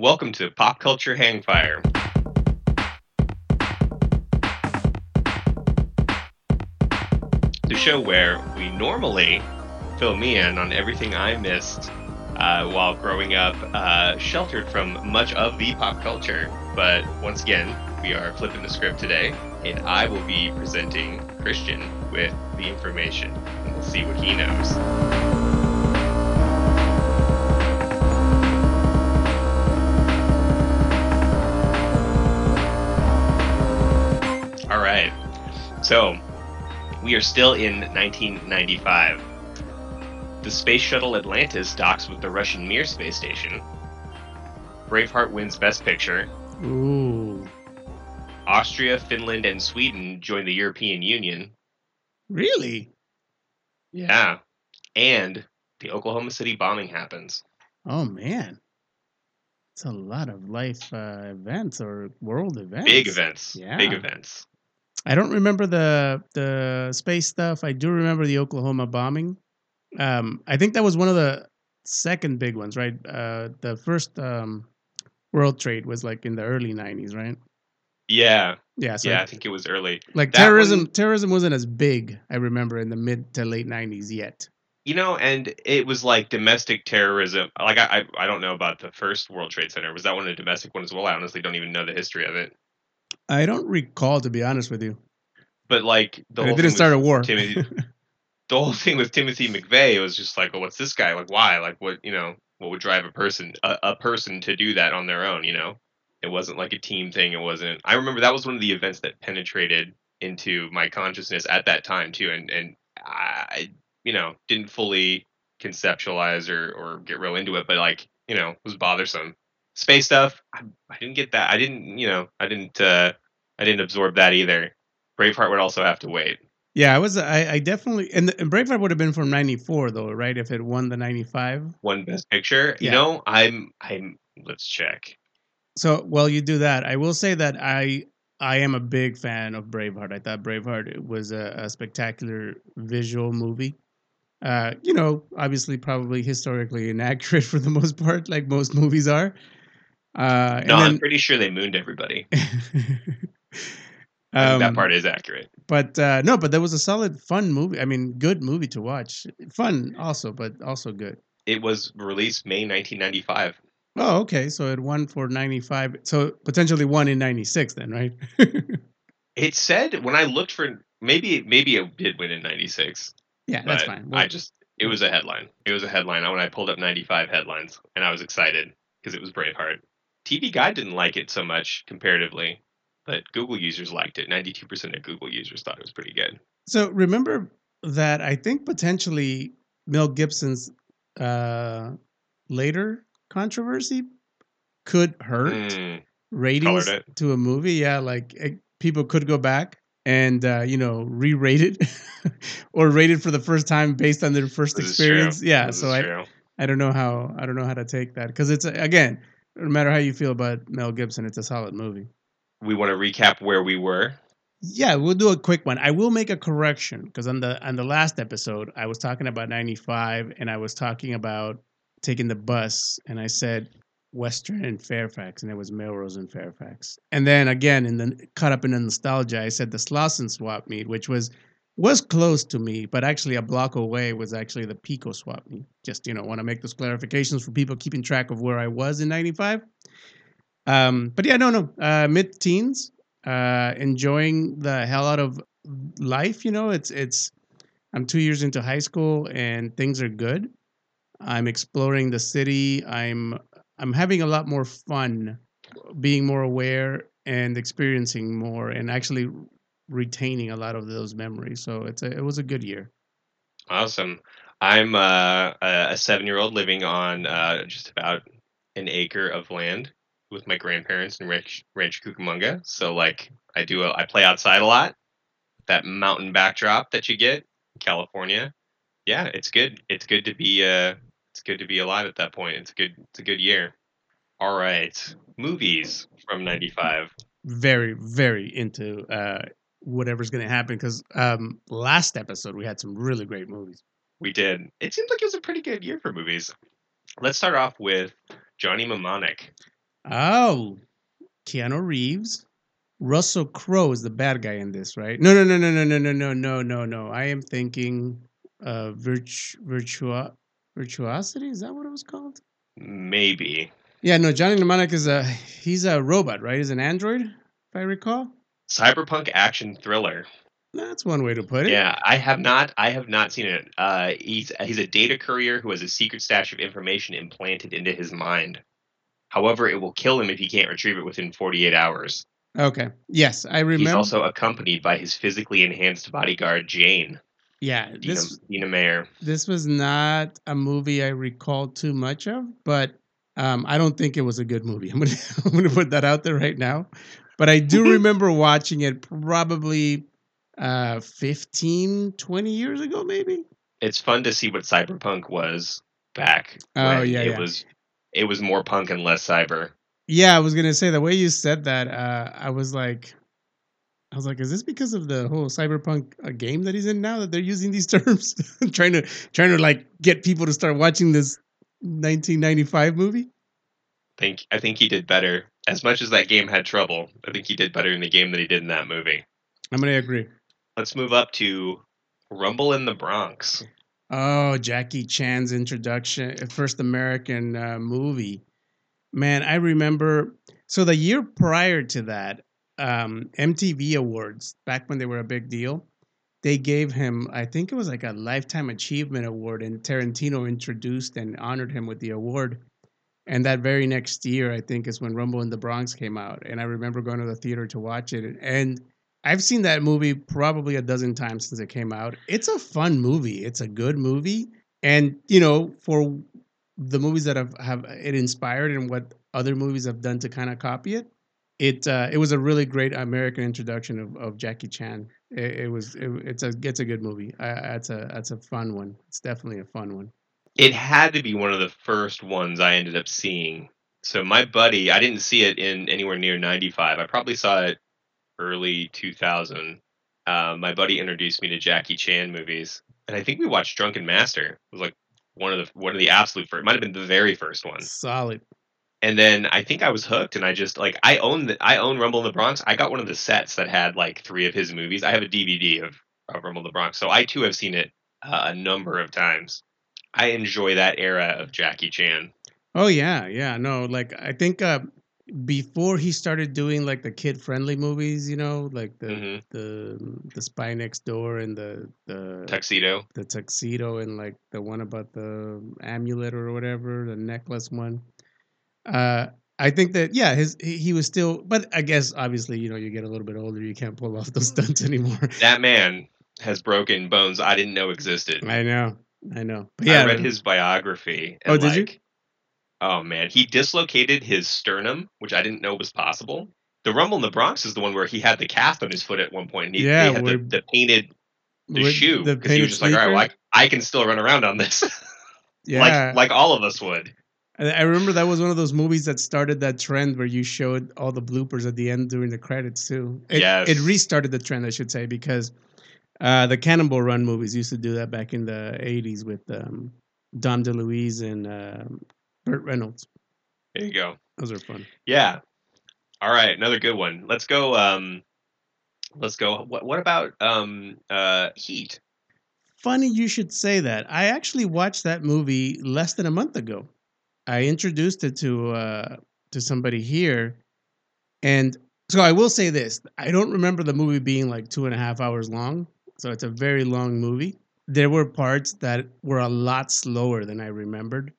Welcome to Pop Culture Hangfire. The show where we normally fill me in on everything I missed uh, while growing up, uh, sheltered from much of the pop culture. But once again, we are flipping the script today, and I will be presenting Christian with the information, and we'll see what he knows. So, we are still in 1995. The space shuttle Atlantis docks with the Russian Mir space station. Braveheart wins Best Picture. Ooh, Austria, Finland, and Sweden join the European Union. really? Yeah. And the Oklahoma City bombing happens. Oh man, it's a lot of life uh, events or world events. Big events. Yeah. Big events. I don't remember the the space stuff. I do remember the Oklahoma bombing. Um, I think that was one of the second big ones, right? Uh, the first um, World Trade was like in the early '90s, right? Yeah. Yeah. So yeah, I think it was early. like that terrorism, one- terrorism wasn't as big. I remember in the mid to late '90s yet. You know, and it was like domestic terrorism. Like I, I, I don't know about the first World Trade Center. Was that one a domestic one as well? I honestly don't even know the history of it. I don't recall, to be honest with you. But like the it didn't start a war. Timothy, the whole thing with Timothy McVeigh was just like, oh, what's this guy? Like, why? Like, what? You know, what would drive a person, a, a person, to do that on their own? You know, it wasn't like a team thing. It wasn't. I remember that was one of the events that penetrated into my consciousness at that time too, and and I, you know, didn't fully conceptualize or or get real into it, but like, you know, was bothersome. Space stuff, I, I didn't get that. I didn't, you know, I didn't, uh, I didn't absorb that either. Braveheart would also have to wait. Yeah, I was. I, I definitely and, and Braveheart would have been from '94 though, right? If it won the '95. one best picture. You know, I'm I'm let's check. So while you do that, I will say that I I am a big fan of Braveheart. I thought Braveheart was a, a spectacular visual movie. Uh, you know, obviously, probably historically inaccurate for the most part, like most movies are. Uh, No, I'm pretty sure they mooned everybody. then, think that um, part is accurate. but uh, no, but that was a solid, fun movie. I mean, good movie to watch. Fun also, but also good. It was released May 1995. Oh, okay. So it won for 95. So potentially won in 96 then, right? It said when I looked for maybe maybe it did win in 96. yeah, that's fine. I just it was a headline. It was a headline when I pulled up 95 headlines and I was excited because it was Braveheart. TV Guide didn't like it so much comparatively, but Google users liked it. 92% of Google users thought it was pretty good. So remember that I think potentially Mel Gibson's uh, later controversy could hurt Mm, ratings to a movie. Yeah, like eh, people could go back and uh, you know re-rate it or rate it for the first time based on their first this experience. Yeah, This so I. I don't know how I don't know how to take that because it's again no matter how you feel about Mel Gibson, it's a solid movie. we want to recap where we were. Yeah, we'll do a quick one. I will make a correction because on the on the last episode, I was talking about '95 and I was talking about taking the bus, and I said Western and Fairfax, and it was Melrose and Fairfax. And then again, in the caught up in the nostalgia, I said the Slauson swap meet, which was was close to me, but actually a block away was actually the Pico swap meet. Just you know, want to make those clarifications for people keeping track of where I was in '95. Um, but yeah, no, no, uh, mid teens, uh, enjoying the hell out of life. You know, it's it's. I'm two years into high school and things are good. I'm exploring the city. I'm I'm having a lot more fun, being more aware and experiencing more, and actually retaining a lot of those memories. So it's a, it was a good year. Awesome. I'm uh, a seven year old living on uh, just about an acre of land with my grandparents in Ranch, Ranch Cucamonga. So, like, I do, a, I play outside a lot. That mountain backdrop that you get in California. Yeah, it's good. It's good to be, uh, it's good to be alive at that point. It's a good, it's a good year. All right. Movies from 95. Very very into uh, whatever's going to happen because um, last episode we had some really great movies. We did. It seems like it was a pretty good year for movies. Let's start off with Johnny Mnemonic. Oh, Keanu Reeves. Russell Crowe is the bad guy in this, right? No, no, no, no, no, no, no, no, no, no, no. I am thinking uh virtu virtua virtuosity. Is that what it was called? Maybe. Yeah, no. Johnny Mnemonic is a he's a robot, right? He's an android, if I recall. Cyberpunk action thriller. That's one way to put it. Yeah, I have not. I have not seen it. Uh, he's he's a data courier who has a secret stash of information implanted into his mind. However, it will kill him if he can't retrieve it within 48 hours. Okay. Yes, I remember. He's also accompanied by his physically enhanced bodyguard Jane, yeah, Dina, this Dina Meyer. this was not a movie I recall too much of, but um, I don't think it was a good movie. I'm gonna I'm gonna put that out there right now. But I do remember watching it probably uh 15, 20 years ago, maybe. It's fun to see what cyberpunk was back. Oh, when yeah, it yeah. was it was more punk and less cyber. Yeah, I was gonna say the way you said that, uh, I was like, I was like, is this because of the whole cyberpunk uh, game that he's in now that they're using these terms, trying to trying to like get people to start watching this 1995 movie? think I think he did better. As much as that game had trouble, I think he did better in the game than he did in that movie. I'm gonna agree. Let's move up to Rumble in the Bronx. Oh, Jackie Chan's introduction, first American uh, movie. Man, I remember. So the year prior to that, um, MTV Awards, back when they were a big deal, they gave him, I think it was like a Lifetime Achievement Award, and Tarantino introduced and honored him with the award. And that very next year, I think, is when Rumble in the Bronx came out. And I remember going to the theater to watch it. And I've seen that movie probably a dozen times since it came out. It's a fun movie. It's a good movie. And, you know, for the movies that have, have it inspired and what other movies have done to kind of copy it, it uh, it was a really great American introduction of, of Jackie Chan. It, it was it, it's a it's a good movie. I, that's a that's a fun one. It's definitely a fun one. It had to be one of the first ones I ended up seeing. So my buddy, I didn't see it in anywhere near 95. I probably saw it early 2000. Uh, my buddy introduced me to Jackie Chan movies, and I think we watched Drunken Master. It was like one of the one of the absolute first. It might have been the very first one. Solid. And then I think I was hooked, and I just like I own the I own Rumble in the Bronx. I got one of the sets that had like three of his movies. I have a DVD of, of Rumble in the Bronx, so I too have seen it uh, a number of times. I enjoy that era of Jackie Chan. Oh yeah, yeah. No, like I think uh before he started doing like the kid friendly movies, you know, like the Mhm. the the spy next door and the the Tuxedo. the tuxedo and like the one about the amulet or whatever, the necklace one. Uh I think that yeah, his he, he was still but I guess obviously, you know, you get a little bit older, you can't pull off those stunts anymore. That man has broken bones I didn't know existed. I know. I know. But yeah, I read his biography. Oh, did you? Oh man, he dislocated his sternum, which I didn't know was possible. The Rumble in the Bronx is the one where he had the cast on his foot at one point. And he, Yeah, had the, the painted the shoe because he was just like, all right, well, I, I can still run around on this, yeah. like like all of us would. I I remember that was one of those movies that started that trend where you showed all the bloopers at the end during the credits too. It, Yes. it restarted the trend, I should say, because uh, the Cannonball Run movies used to do that back in the '80s with um, Dom DeLuise and um Burt Reynolds. There you go. Those are fun. Yeah. All right, another good one. Let's go. Um, let's go. What what about um uh Heat? Funny you should say that. I actually watched that movie less than a month ago. I introduced it to uh, to somebody here, and so I will say this: I don't remember the movie being like two and a half hours long, so it's a very long movie. There were parts that were a lot slower than I remembered,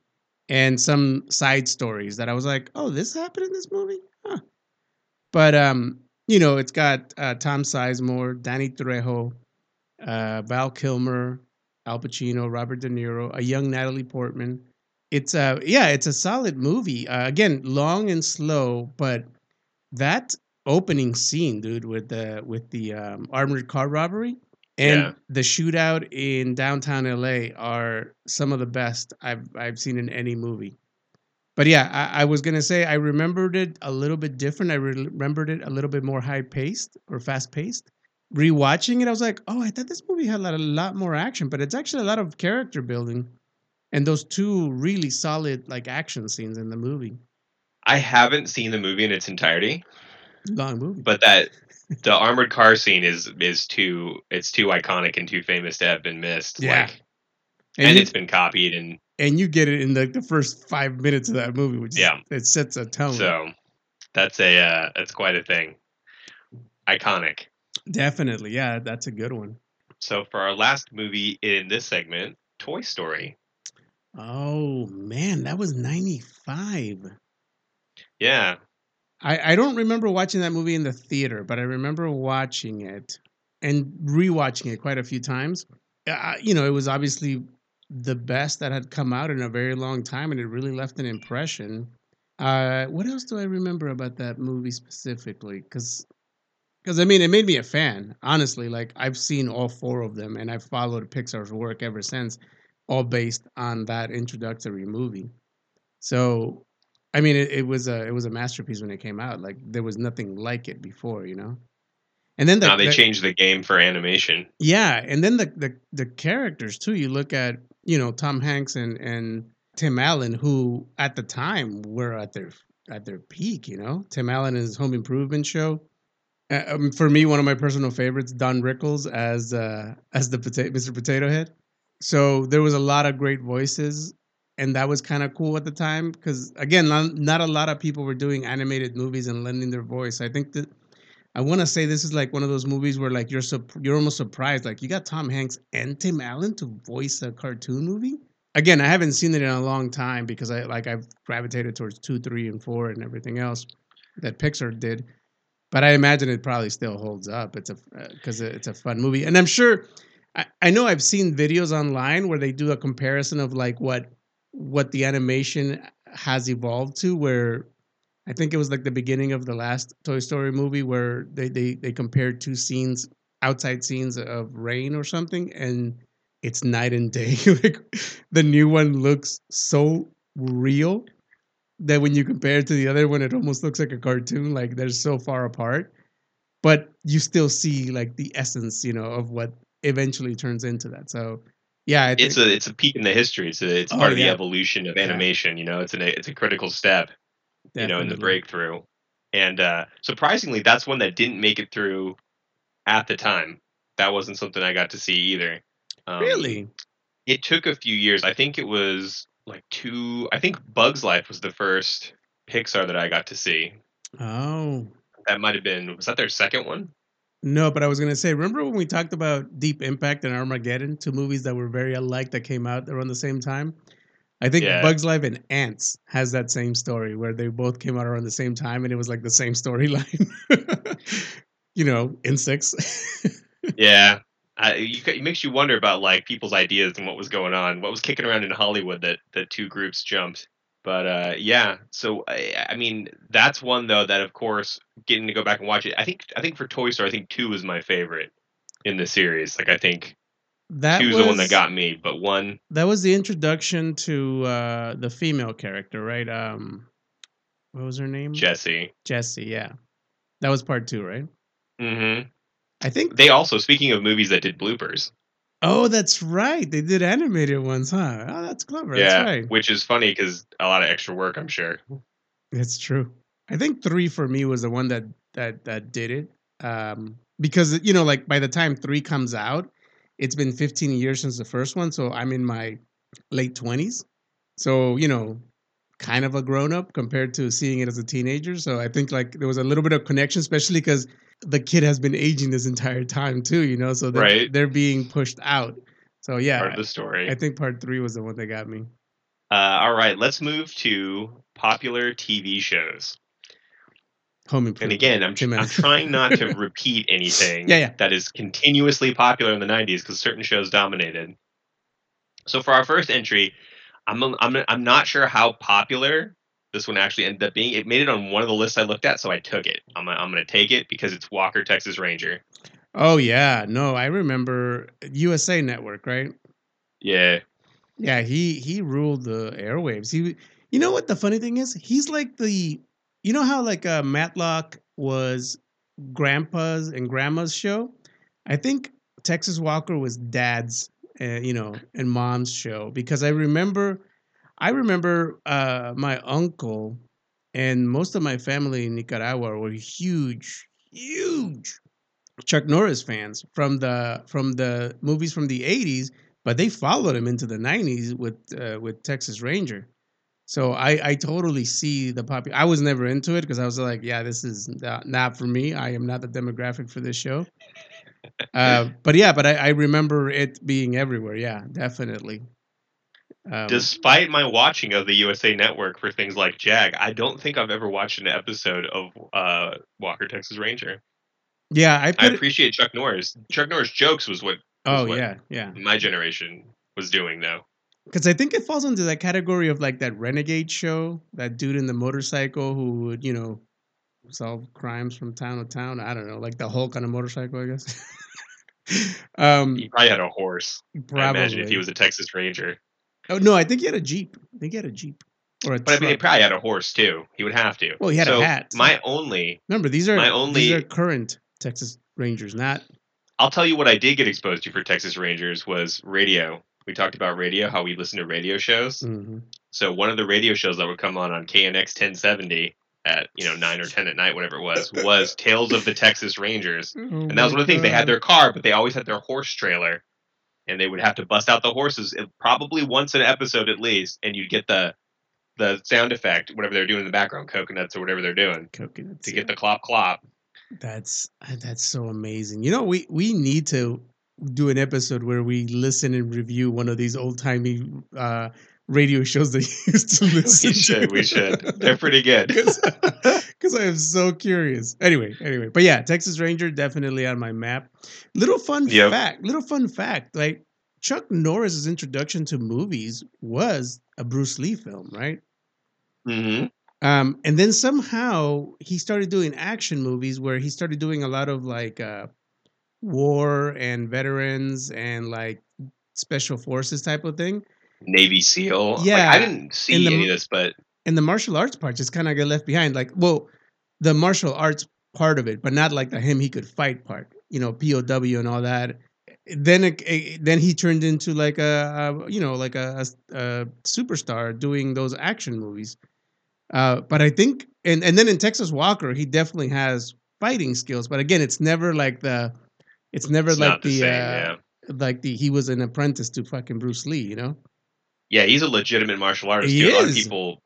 and some side stories that I was like, "Oh, this happened in this movie." Huh. But um, you know, it's got uh, Tom Sizemore, Danny Trejo, uh, Val Kilmer, Al Pacino, Robert De Niro, a young Natalie Portman. It's a yeah, it's a solid movie. Uh, again, long and slow, but that opening scene, dude, with the with the um, armored car robbery and Yeah. the shootout in downtown LA are some of the best I've I've seen in any movie. But yeah, I, I was gonna say I remembered it a little bit different. I re- remembered it a little bit more high paced or fast paced. Rewatching it, I was like, oh, I thought this movie had a lot, a lot more action, but it's actually a lot of character building, and those two really solid like action scenes in the movie. I haven't seen the movie in its entirety, Long movie. but that the armored car scene is is too it's too iconic and too famous to have been missed. Yeah. Like, and, and you, it's been copied and and you get it in like the first five minutes of that movie, which is- Yeah. it sets a tone. so that's a uh, that's quite a thing. Iconic. Definitely, yeah, that's a good one. So for our last movie in this segment, Toy Story. Oh man, that was ninety five. Yeah. I, I don't remember watching that movie in the theater, but I remember watching it and rewatching it quite a few times. Uh, you know, it was obviously the best that had come out in a very long time, and it really left an impression. Uh, what else do I remember about that movie specifically? Because, because I mean, it made me a fan. Honestly, like I've seen all four of them, and I've followed Pixar's work ever since, all based on that introductory movie. So I mean, it, it was a it was a masterpiece when it came out. Like there was nothing like it before, you know. And then the, now they the- changed the game for animation. yeah, and then the, the the characters too. You look at you know Tom Hanks and and Tim Allen, who at the time were at their at their peak. You know, Tim Allen and his Home Improvement show. Uh, um, for me, one of my personal favorites, Don Rickles as uh, as the pota- Mr. Potato Head. So there was a lot of great voices, and that was kind of cool at the time because again, not, not a lot of people were doing animated movies and lending their voice. I think that I want to say this is like one of those movies where like you're you're almost surprised like you got Tom Hanks and Tim Allen to voice a cartoon movie. Again, I haven't seen it in a long time because I like I've gravitated towards two, three, and four and everything else that Pixar did. But I imagine it probably still holds up. It's a because uh, it's a fun movie, and I'm sure. I, I know I've seen videos online where they do a comparison of like what what the animation has evolved to, where I think it was like the beginning of the last Toy Story movie where they they they compared two scenes, outside scenes of rain or something, and it's night and day. like the new one looks so real that when you compare it to the other one, it almost looks like a cartoon. Like they're so far apart, but you still see like the essence, you know, of what eventually turns into that. So yeah, I think, It's a it's a peak in the history. It's a, it's Oh, part of the evolution of Yeah. animation. You know, it's an it's a critical step. You know, in the breakthrough. And uh, surprisingly, that's one that didn't make it through at the time. That wasn't something I got to see either. Um, Really? It took a few years. I think it was like two. I think Bugs Life was the first Pixar that I got to see. Oh. That might have been. Was that their second one? No, but I was gonna say, remember when we talked about Deep Impact and Armageddon, two movies that were very alike that came out around the same time? I think Yeah. Bugs Life and Ants has that same story where they both came out around the same time and it was like the same storyline. you know, insects. Yeah. I, you, it makes you wonder about like people's ideas and what was going on, what was kicking around in Hollywood that that two groups jumped. But uh, yeah, so I, I mean that's one though that of course getting to go back and watch it. I think I think for Toy Story, I think two is my favorite in the series. Like I think that two's was the one that got me, but one that was the introduction to uh the female character, right? Um what was her name? Jesse. Jessie, yeah. That was part two, right? hmm I think They also speaking of movies that did bloopers. Oh, that's right. They did animated ones, huh? Oh, that's clever. yeah, That's right. which is funny because a lot of extra work, I'm sure. That's true. I think three for me was the one that that that did it. Um, because you know, like by the time three comes out, it's been 15 years since the first one, so I'm in my late 20s. So you know, kind of a grown up compared to seeing it as a teenager. So I think like there was a little bit of connection, especially because the kid has been aging this entire time too. You know, so they're, Right. they're being pushed out. So yeah, Part of the story. I think part three was the one that got me. Uh, all right, let's move to popular TV shows. Home Improvement. And again, I'm, I'm trying not to repeat anything Yeah, yeah. that is continuously popular in the 90s because certain shows dominated. So for our first entry, I'm, I'm, I'm not sure how popular this one actually ended up being. It made it on one of the lists I looked at, so I took it. I'm, I'm going to take it because it's Walker, Texas Ranger. Oh yeah, no, I remember USA Network, right? Yeah. Yeah, he he ruled the airwaves. He, you know what the funny thing is? He's like the, you know how like uh, Matlock was grandpa's and grandma's show. I think Texas Walker was dad's, uh, you know, and mom's show because I remember, I remember uh, my uncle and most of my family in Nicaragua were huge, huge Chuck Norris fans from the from the movies from the '80s, but they followed him into the '90s with uh, with Texas Ranger. So I I totally see the pop. I was never into it because I was like, yeah, this is not, not for me. I am not the demographic for this show. Uh, but yeah, but I, I remember it being everywhere. Yeah, definitely. Um, Despite my watching of the USA Network for things like Jag, I don't think I've ever watched an episode of uh, Walker Texas Ranger. yeah, I I put. it, appreciate Chuck Norris. Chuck Norris jokes was what oh what- yeah, yeah. my generation was doing, though. Because I think it falls into that category of like that renegade show, that dude in the motorcycle who would, you know, solve crimes from town to town. I don't know, like the Hulk on a motorcycle, I guess. um, He probably had a horse. I probably. imagine if he was a Texas Ranger. Oh no, I think he had a jeep. I think he had a jeep or a But I mean, he probably had a horse too. He would have to. Well, he had a so hat. My only, Remember, these are my these only- are current Texas Rangers, not I'll tell you what I did get exposed to for Texas Rangers was radio. We talked about radio, how we listen to radio shows. Mhm. So one of the radio shows that would come on on KNX 1070 at you know nine or ten at night, whatever it was, was Tales of the Texas Rangers. Oh And that was one of the things. They had their car, but they always had their horse trailer, and they would have to bust out the horses probably once an episode at least, and you'd get the the sound effect, whatever they're doing in the background, coconuts or whatever they're doing, coconuts. to get the clop clop. That's uh, that's so amazing. You know, we we need to do an episode where we listen and review one of these old timey uh, radio shows that you used to listen We should, to. we should. They're pretty good. Because I am so curious. Anyway, anyway, but yeah, Texas Ranger definitely on my map. Little fun Yep. fact. Little fun fact. Like Chuck Norris's introduction to movies was a Bruce Lee film, right? Mm-hmm. Um, and then somehow he started doing action movies where he started doing a lot of like uh, war and veterans and like special forces type of thing. Navy SEAL. Like, Yeah, I didn't see the any of this, but And the martial arts part just kind of got left behind. Like, well, the martial arts part of it, but not like the him he could fight part. You know, POW and all that. Then it, it- then he turned into like a, a you know like a, a, a superstar doing those action movies. Uh, but I think and and then in Texas Walker he definitely has fighting skills. But again, it's never like the it's never it's like the, the, same. uh, yeah. like the he was an apprentice to fucking Bruce Lee. You know. Yeah, he's a legitimate martial artist. He too. A lot of people,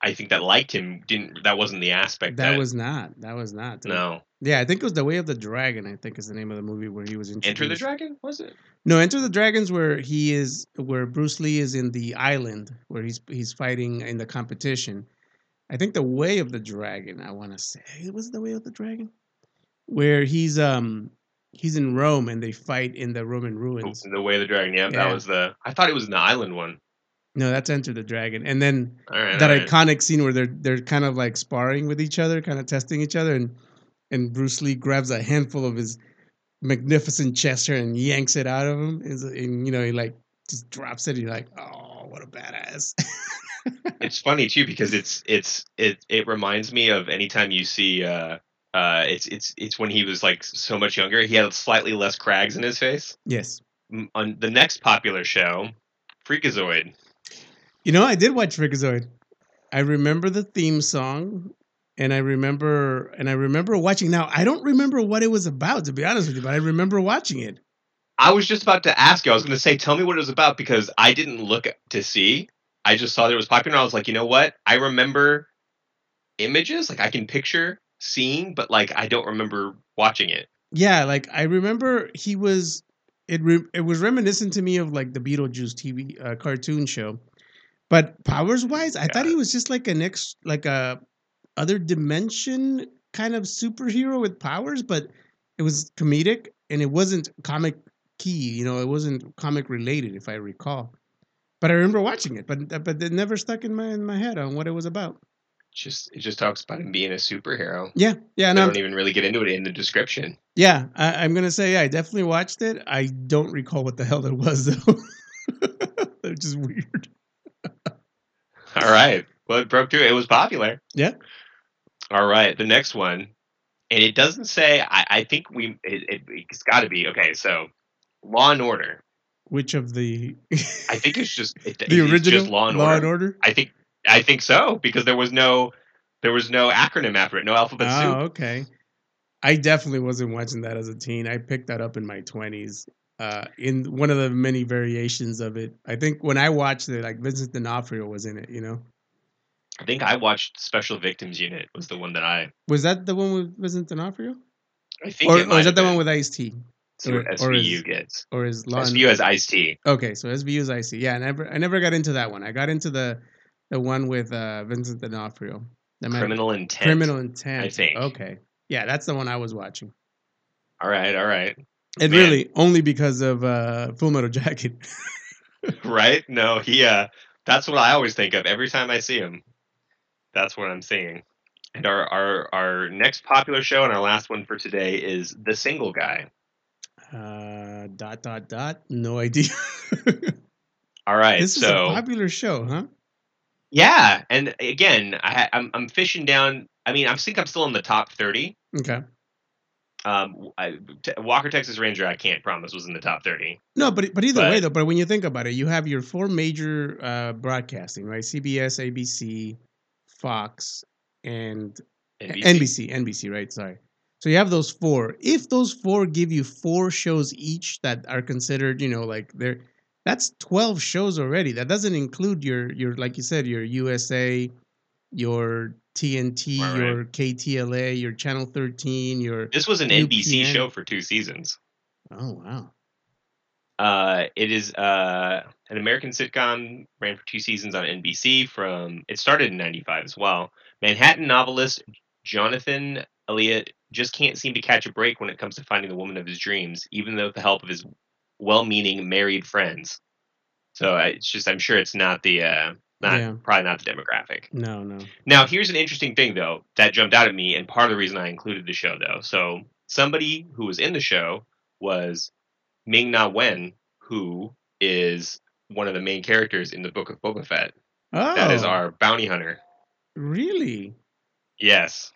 I think, that liked him didn't. That wasn't the aspect. That was not. That was not. dude. no. Yeah, I think it was The Way of the Dragon. I think is the name of the movie where he was introduced. Enter the Dragon was it? No, Enter the Dragons, where he is, where Bruce Lee is in the island where he's he's fighting in the competition. I think The Way of the Dragon. I want to say it was The Way of the Dragon, where he's um he's in Rome and they fight in the Roman ruins. The Way of the Dragon. Yeah, Yeah. that was the. I thought it was the island one. No, that's Enter the Dragon, and then right. that right. iconic scene where they're they're kind of like sparring with each other, kind of testing each other, and and Bruce Lee grabs a handful of his magnificent chest hair and yanks it out of him, and, and you know he like just drops it. And you're like, oh, what a badass! it's funny too because it's it's it it reminds me of anytime you see uh uh it's it's it's when he was like so much younger he had slightly less crags in his face yes, on the next popular show freakazoid you know I did watch Freakazoid. I remember the theme song. And I remember, and I remember watching. Now I don't remember what it was about, to be honest with you, but I remember watching it. i was just about to ask you i was going to say tell me what it was about because i didn't look to see i just saw that it was popular and i was like you know what i remember images like i can picture seeing but like i don't remember watching it Yeah, like I remember he was it re, it was reminiscent to me of like the Beetlejuice TV uh, cartoon show. But powers wise, I thought he was just like an ex like a other dimension kind of superhero with powers, but it was comedic and it wasn't comic key, you know, it wasn't comic related if I recall. But I remember watching it, but but it never stuck in my in my head on what it was about. just it just talks about him being a superhero Yeah, yeah, i no, don't even really get into it in the description Yeah, I, I'm gonna say yeah, I definitely watched it. I don't recall what the hell it was though. Which is weird. All right. Well, it broke through. It was popular. Yeah. All right. The next one, and it doesn't say. I, I think we. It, it, it's got to be okay. So, Law and Order. Which of the I think it's just it, the it's original just Law and Law Order. and Order? I think. I think so because there was no. There was no acronym after it, no alphabet oh, soup. okay. I definitely wasn't watching that as a teen. I picked that up in my twenties. Uh, in one of the many variations of it, I think when I watched it, like Vincent D'Onofrio was in it. You know, I think I watched Special Victims Unit was the one that I. was that the one with Vincent D'Onofrio, I think or, or is that the one with Ice T, So or- or SVU is- gets or is Law SVU has Ice T. Okay, so SVU's Ice T. Yeah, I never, I never got into that one. I got into the, the one with uh, Vincent D'Onofrio. That might- Criminal Intent. Criminal Intent. I think. Okay, yeah, that's the one I was watching. All right, all right, And Man. really, only because of uh, Full Metal Jacket. right. No, he. uh That's what I always think of every time I see him. That's what I'm seeing. And our our our next popular show and our last one for today is The Single Guy. Uh, dot dot dot. No idea. All right, this is so a popular show, huh? yeah, and again, I, I'm I'm fishing down. I mean, I think I'm still in the top thirty. Okay. Um, I, T- Walker Texas Ranger, I can't promise was in the top thirty. No, but but either But- way though. But when you think about it, you have your four major uh, broadcasting, right? CBS, ABC, Fox, and NBC. NBC. NBC, right? Sorry. So you have those four. If those four give you four shows each that are considered, you know, like they're that's twelve shows already. That doesn't include your your like you said, your USA, your TNT, Right, your KTLA, your Channel Thirteen, your This was an NBC show for two seasons. oh wow, Uh, it is uh, an American sitcom, ran for two seasons on NBC. From it started in '95 as well. Manhattan novelist Jonathan Elliott just can't seem to catch a break when it comes to finding the woman of his dreams, even though with the help of his well-meaning married friends. So it's just, I'm sure it's not the, uh, not Yeah. probably not the demographic. no, no, Now, here's an interesting thing, though, that jumped out at me, and part of the reason I included the show, though. So, somebody who was in the show was Ming Na Wen, who is one of the main characters in the Book of Boba Fett. oh, That is our bounty hunter. really Yes.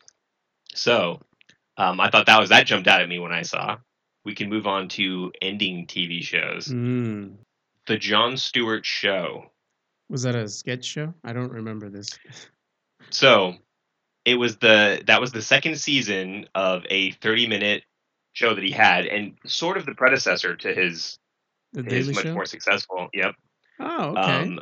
So, um, I thought that was that jumped out at me when I saw. We can move on to ending TV shows. Mm. The Jon Stewart Show. Was that a sketch show? I don't remember this. So it was the that was the second season of a 30 minute show that he had and sort of the predecessor to his The his Daily much Show. more successful. Yep. Oh, okay. Um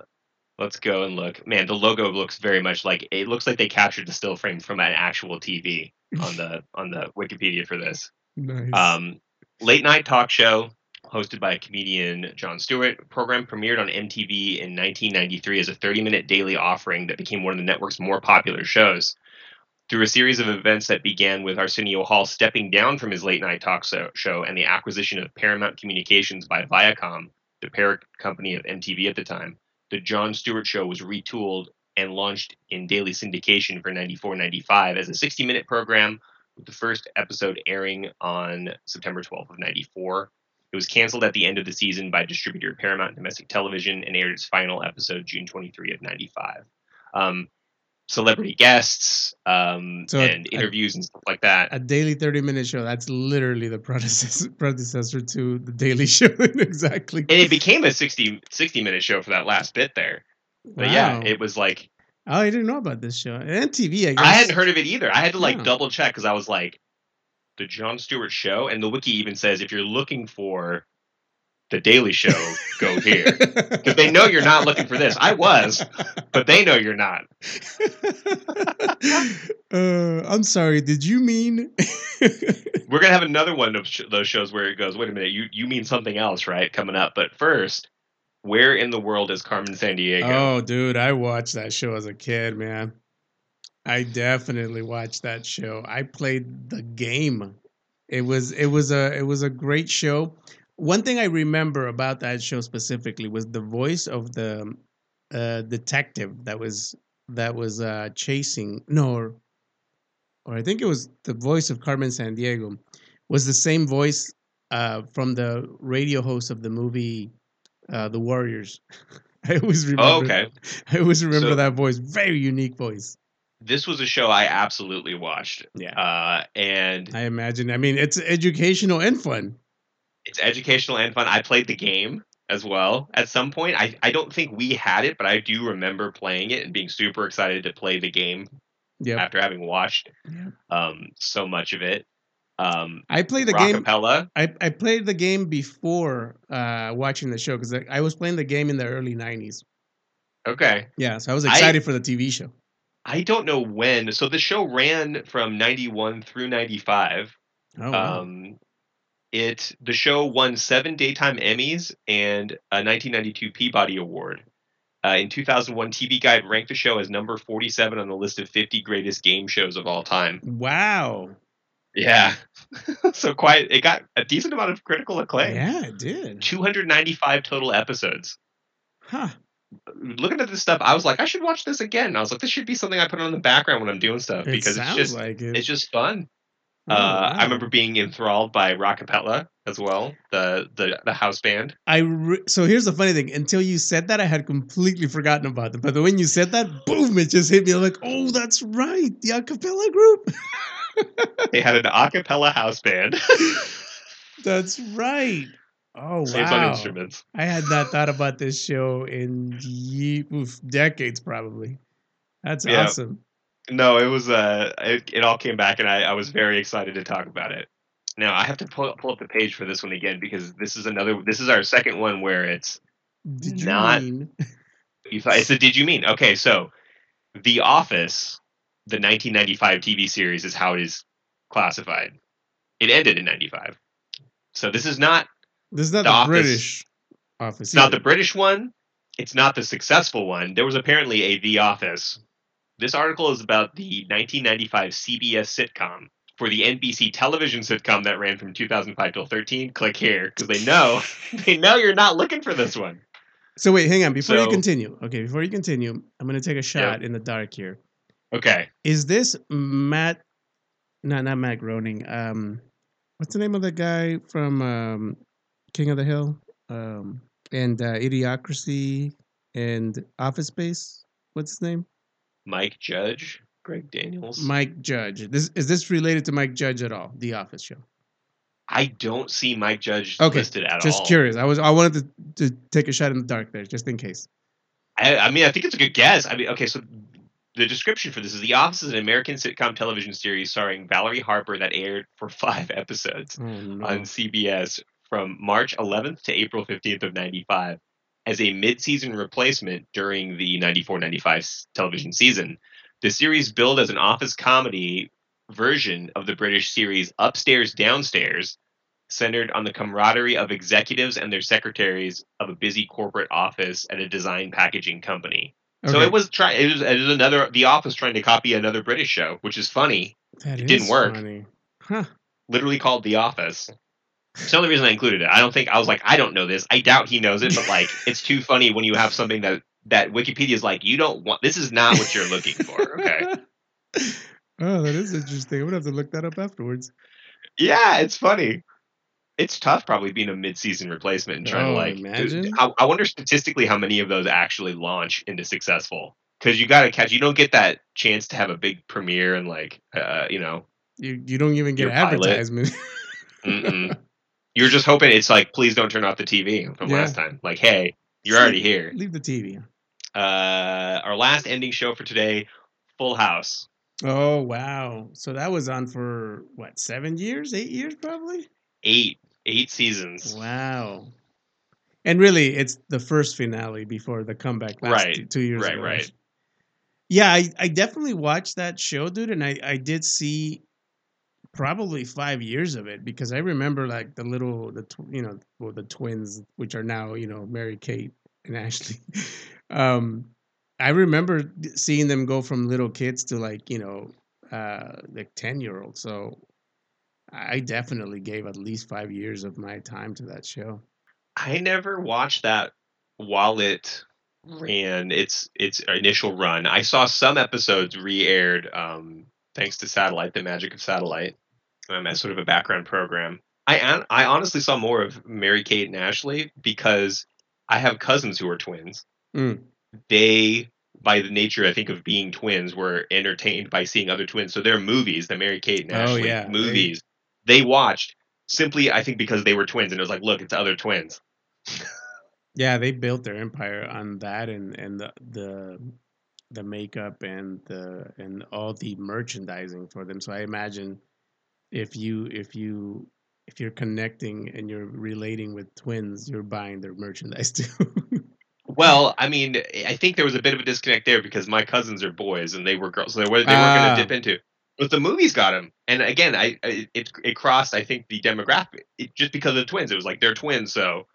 let's go and look. Man, the logo looks very much like it looks like they captured the still frame from an actual TV on the on the Wikipedia for this. nice. Um late night talk show hosted by comedian Jon Stewart. Program premiered on MTV in 1993 as a 30-minute daily offering that became one of the network's more popular shows. Through a series of events that began with Arsenio Hall stepping down from his late night talk show and the acquisition of Paramount Communications by Viacom, the parent company of MTV at the time, the Jon Stewart Show was retooled and launched in daily syndication for 94 95 as a 60 minute program with the first episode airing on September 12th of 94. It was canceled at the end of the season by distributor Paramount Domestic Television and aired its final episode June 23 of 95. Um, celebrity guests um, So and a- interviews and stuff like that. a daily 30 minute show. That's literally the predecessor predecessor to the Daily Show. exactly. and it became a 60, 60 minute show for that last bit there. But yeah, it was like oh, I didn't know about this show. And TV, I guess. I hadn't heard of it either. I had to like Yeah. double check because I was like, the Jon Stewart show, and the wiki even says if you're looking for the Daily Show, go here because they know you're not looking for this. I was, but they know you're not. uh, I'm sorry. Did you mean? We're gonna have another one of sh- those shows where it goes, wait a minute, you you mean something else, right? Coming up, but first, where in the world is Carmen Sandiego? oh, dude, I watched that show as a kid, man. I definitely watched that show. I played the game. It was it was a it was a great show. One thing I remember about that show specifically was the voice of the uh, detective that was that was uh, chasing no, or, or I think it was the voice of Carmen Sandiego was the same voice uh, from the radio host of the movie uh, The Warriors. I always remember. Oh, okay. I always remember So- that voice. Very unique voice. This was a show I absolutely watched, Yeah. uh, and I imagine. I mean, it's educational and fun. it's educational and fun. I played the game as well at some point. I, I don't think we had it, but I do remember playing it and being super excited to play the game Yep. after having watched Yep. um, so much of it. Um, I played the game. Rockapella. I, I played the game before uh, watching the show because I, I was playing the game in the early '90s. Okay. Yeah, so I was I- excited for the TV show. I don't know when. So the show ran from 91 through 95. Oh, wow. Um, it the show won seven daytime Emmys and a 1992 Peabody Award. Uh, in 2001, TV Guide ranked the show as number 47 on the list of 50 greatest game shows of all time. wow. Yeah, so quite it got a decent amount of critical acclaim. Yeah, it did. 295 total episodes. Huh. Looking at this stuff, I was like, I should watch this again. I was like, this should be something I put on the background when I'm doing stuff It because it's just like it. it's just fun. Oh, uh, wow. I remember being enthralled by Rockapella as well, the the the house band. I re- so here's the funny thing. Until you said that, I had completely forgotten about them. But when you said that, boom! It just hit me. I'm like, oh, that's right, the acapella group. They had an a cappella house band. that's right. Oh Saves on wow! instruments. I had not thought about this show in ye- oof, decades, probably. That's Yeah. awesome. No, it was uh it, it all came back and I, I was very excited to talk about it. Now I have to pull, pull up the page for this one again because this is another this is our second one where it's Did you Not- mean? you thought it's a did you mean? Okay, so The Office, the 1995 TV series is how it is classified. It ended in 95. So this is not This is not The the, Office- British office. It's not the British one. It's not the successful one. There was apparently a The Office. This article is about the 1995 CBS sitcom. For the NBC television sitcom that ran from 2005 till 13, click here because they know they know you're not looking for this one. So wait, hang on. Before you continue, okay, before you continue, I'm gonna take a shot in the dark here. Okay, Is this Matt? No, not Matt Groening. Um, what's the name of the guy from um, King of the Hill? Um, and uh, Idiocracy and Office Space. What's his name? Mike Judge, Greg Daniels. Mike Judge. This is this related to Mike Judge at all? The Office show. I don't see Mike Judge Okay, listed at Just all. Just curious. I was I wanted to, to take a shot in the dark there, just in case. I, I mean, I think it's a good guess. I mean, okay, so the description for this is The Office is an American sitcom television series starring Valerie Harper that aired for five episodes. Oh no. on CBS from March 11th to April 15th of 95 as a mid-season replacement during the 94-95 television season. The series billed as an office comedy version of the British series Upstairs Downstairs, centered on the camaraderie of executives and their secretaries of a busy corporate office at a design packaging company. So it was try it was, it was another The Office trying to copy another British show, which is funny that it didn't work. funny. Huh. literally called The Office. It's the only reason I included it. I don't think I was like, I don't know this. I doubt he knows it, but like, it's too funny when you have something that that Wikipedia is like, you don't want. This is not what you're looking for. Okay. oh, that is interesting. I'm gonna have to look that up afterwards. Yeah, it's funny. It's tough, probably being a mid-season replacement and trying Oh, to like. imagine. I, I wonder statistically how many of those actually launch into successful. Because you got to catch. You don't get that chance to have a big premiere and like, uh, you know, You you don't even get advertisement. you're just hoping it's like, please don't turn off the TV from Yeah. last time. Like, hey, you're already here. Leave the TV. uh, our last ending show for today, Full House. Oh wow! So that was on for what seven years, eight years, probably. Eight, eight seasons. Wow. And really, it's the first finale before the comeback last Right, two, two years right, ago. right. Yeah, I, I definitely watched that show, dude, and I, I did see probably five years of it because I remember like the little the tw- you know well, the twins which are now you know Mary Kate and Ashley. um, I remember seeing them go from little kids to like you know uh, like ten year olds. So I definitely gave at least five years of my time to that show. I never watched that while it ran its its initial run. I saw some episodes re-aired um, thanks to Satellite, the magic of Satellite, um, as sort of a background program. I I honestly saw more of Mary Kate and Ashley because I have cousins who are twins. Mm. They, by the nature, I think of being twins, were entertained by seeing other twins. So their movies, the Mary Kate and Oh, Ashley yeah, they- movies, they watched simply, I think, because they were twins, and it was like, look, it's other twins. Yeah, they built their empire on that and and the the the makeup and the and all the merchandising for them. So I imagine if you if you if you're connecting and you're relating with twins, you're buying their merchandise too. Well, I mean, I think there was a bit of a disconnect there because my cousins are boys and they were girls, so they, were, they weren't Ah. going to dip into. But the movies got them, and again, I, I it it crossed. I think the demographic it, just because of the twins. It was like they're twins, so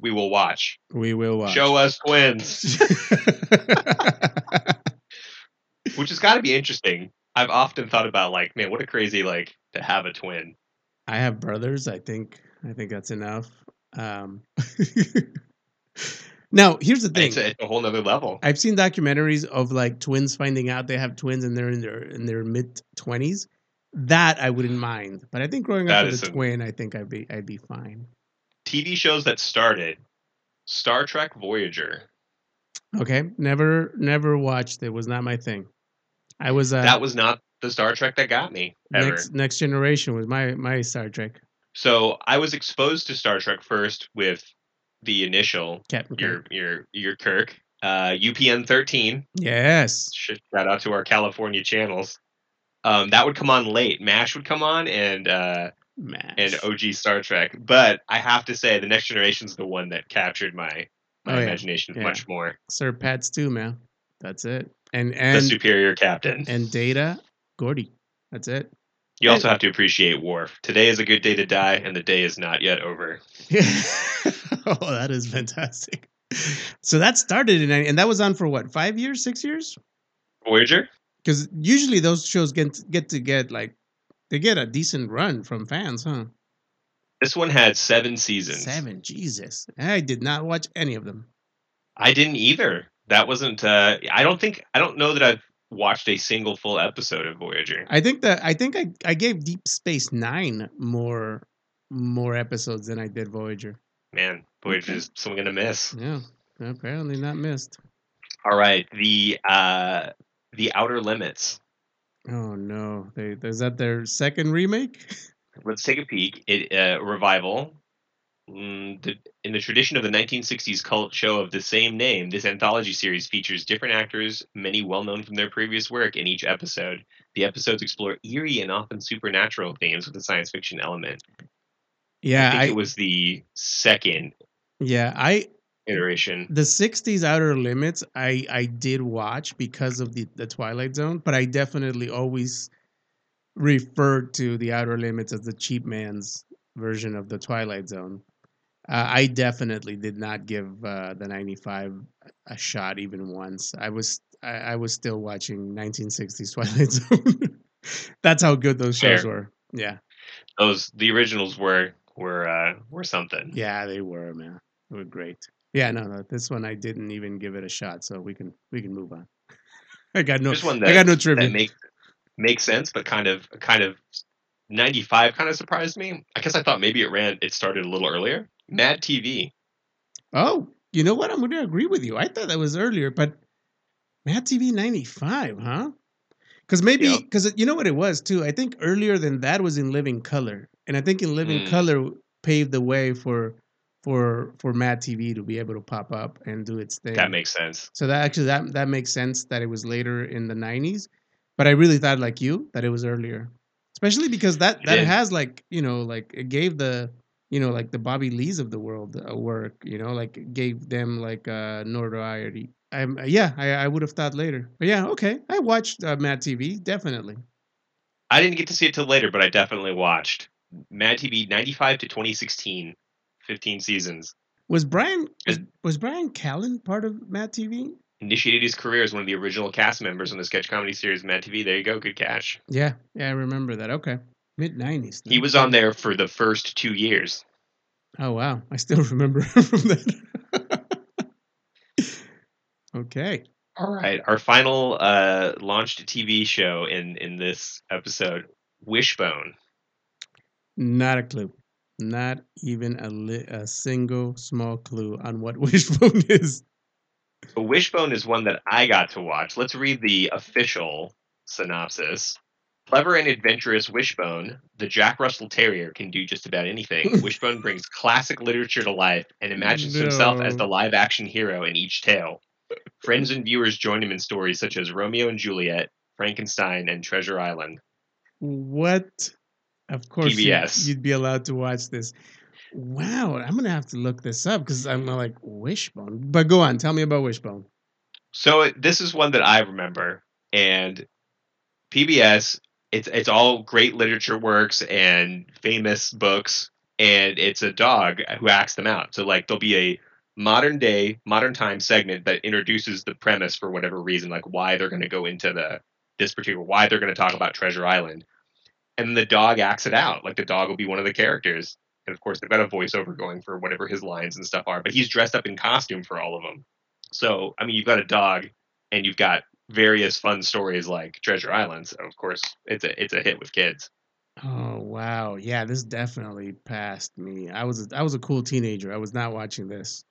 we will watch. we will watch. Show us twins, which has got to be interesting. I've often thought about like, man, what a crazy like to have a twin. I have brothers. I think I think that's enough. Um, now, here's the thing. It's a, it's a whole nother level. I've seen documentaries of like twins finding out they have twins and they're in their in their mid twenties. That I wouldn't mind, but I think growing up That with a twin, I think I'd be I'd be fine. TV shows that started Star Trek Voyager. Okay, never never watched. It was not my thing. I was uh, that was not the Star Trek that got me ever. next next generation was my my Star Trek. So I was exposed to Star Trek first with the initial Captain your Kirk. your your Kirk uh, UPN thirteen. Yes. Shout out to our California channels. Um, that would come on late. Mash would come on and uh, Mash. and OG Star Trek. But I have to say, the Next Generation's the one that captured my my Oh, yeah. imagination Yeah. much more. Sir Pats too, man. That's it. And and the superior captain. and Data, Geordi. That's it. you also have to appreciate Worf. Today is a good day to die, and the day is not yet over. Yeah. oh, that is fantastic. So that started in and that was on for what five years, six years? Voyager. Because usually those shows get get to get like they get a decent run from fans, huh? This one had seven seasons. Seven, Jesus! I did not watch any of them. I didn't either. That wasn't. Uh, I don't think. I don't know that I've watched a single full episode of Voyager. I think that I think I, I gave Deep Space Nine more more episodes than I did Voyager. Man, Voyager Voyager's something to miss. Yeah, apparently not missed. All right, the uh, the Outer Limits. Oh no, they is that their second remake? Let's take a peek. It uh, revival. Mm, the, in the tradition of the 1960s cult show of the same name, this anthology series features different actors, many well known from their previous work, in each episode. The episodes explore eerie and often supernatural themes with a science fiction element. Yeah, I think I, it was the second yeah I iteration. the '60s Outer Limits I I did watch because of the the Twilight Zone, but I definitely always referred to the Outer Limits as the cheap man's version of the Twilight Zone. Uh, I definitely did not give uh, the '95 a shot even once. I was I, I was still watching 1960s Twilight Zone. That's how good those shows Fair. were. Yeah, Those the originals were were uh, were something. yeah, they were man. They were great. Yeah, no, no, this one I didn't even give it a shot, so we can we can move on. I got no There's one I got no that trivia. makes makes sense, but kind of kind of 95 kind of surprised me. I guess I thought maybe it ran it started a little earlier. Mad TV. Oh, you know what? I'm going to agree with you. I thought that was earlier, but Mad TV 95, huh? Because maybe, Yep. because you know what it was too? I think earlier than that was in Living Color. And I think in Living Mm. Color paved the way for for for Mad TV to be able to pop up and do its thing. That makes sense. so that actually that that makes sense that it was later in the 90s. But I really thought like you that it was earlier. Especially because that that has like, you know, like it gave the you know, like the Bobby Lees of the world uh, work, you know, like gave them like uh, notoriety. Um, yeah, I, I would have thought later, but yeah, okay. I watched uh, Mad TV, definitely. I didn't get to see it till later, but I definitely watched Mad TV 95 to 2016, 15 seasons. Was Bryan was, was Bryan Callen part of Mad TV? Initiated his career as one of the original cast members on the sketch comedy series Mad TV. There you go, good catch. Yeah, yeah, I remember that. Okay, mid nineties. He was on there for the first two years. Oh wow, I still remember from that. okay. All right, our final uh, launched TV show in in this episode, Wishbone. Not a clue. Not even a li- a single small clue on what Wishbone is. So Wishbone is one that I got to watch. Let's read the official synopsis. Clever and adventurous Wishbone, the Jack Russell Terrier, can do just about anything. Wishbone brings classic literature to life and imagines himself as the live action hero in each tale. Friends and viewers join him in stories such as Romeo and Juliet, Frankenstein, and Treasure Island. What? Of course, you'd- PBS. You'd, be allowed to watch this. Wow, I'm gonna have to look this up because I'm like Wishbone. But go on, tell me about Wishbone. So this is one that I remember, and PBS. It's it's all great literature works and famous books, and it's a dog who acts them out. So like there'll be a modern day, modern time segment that introduces the premise for whatever reason, like why they're going to go into the this particular, why they're going to talk about Treasure Island, and the dog acts it out. Like the dog will be one of the characters, and of course they've got a voiceover going for whatever his lines and stuff are. But he's dressed up in costume for all of them. So I mean, you've got a dog, and you've got various fun stories like Treasure Island. So of course, it's a it's a hit with kids. Oh wow, yeah, this definitely passed me. I was I was a cool teenager. I was not watching this.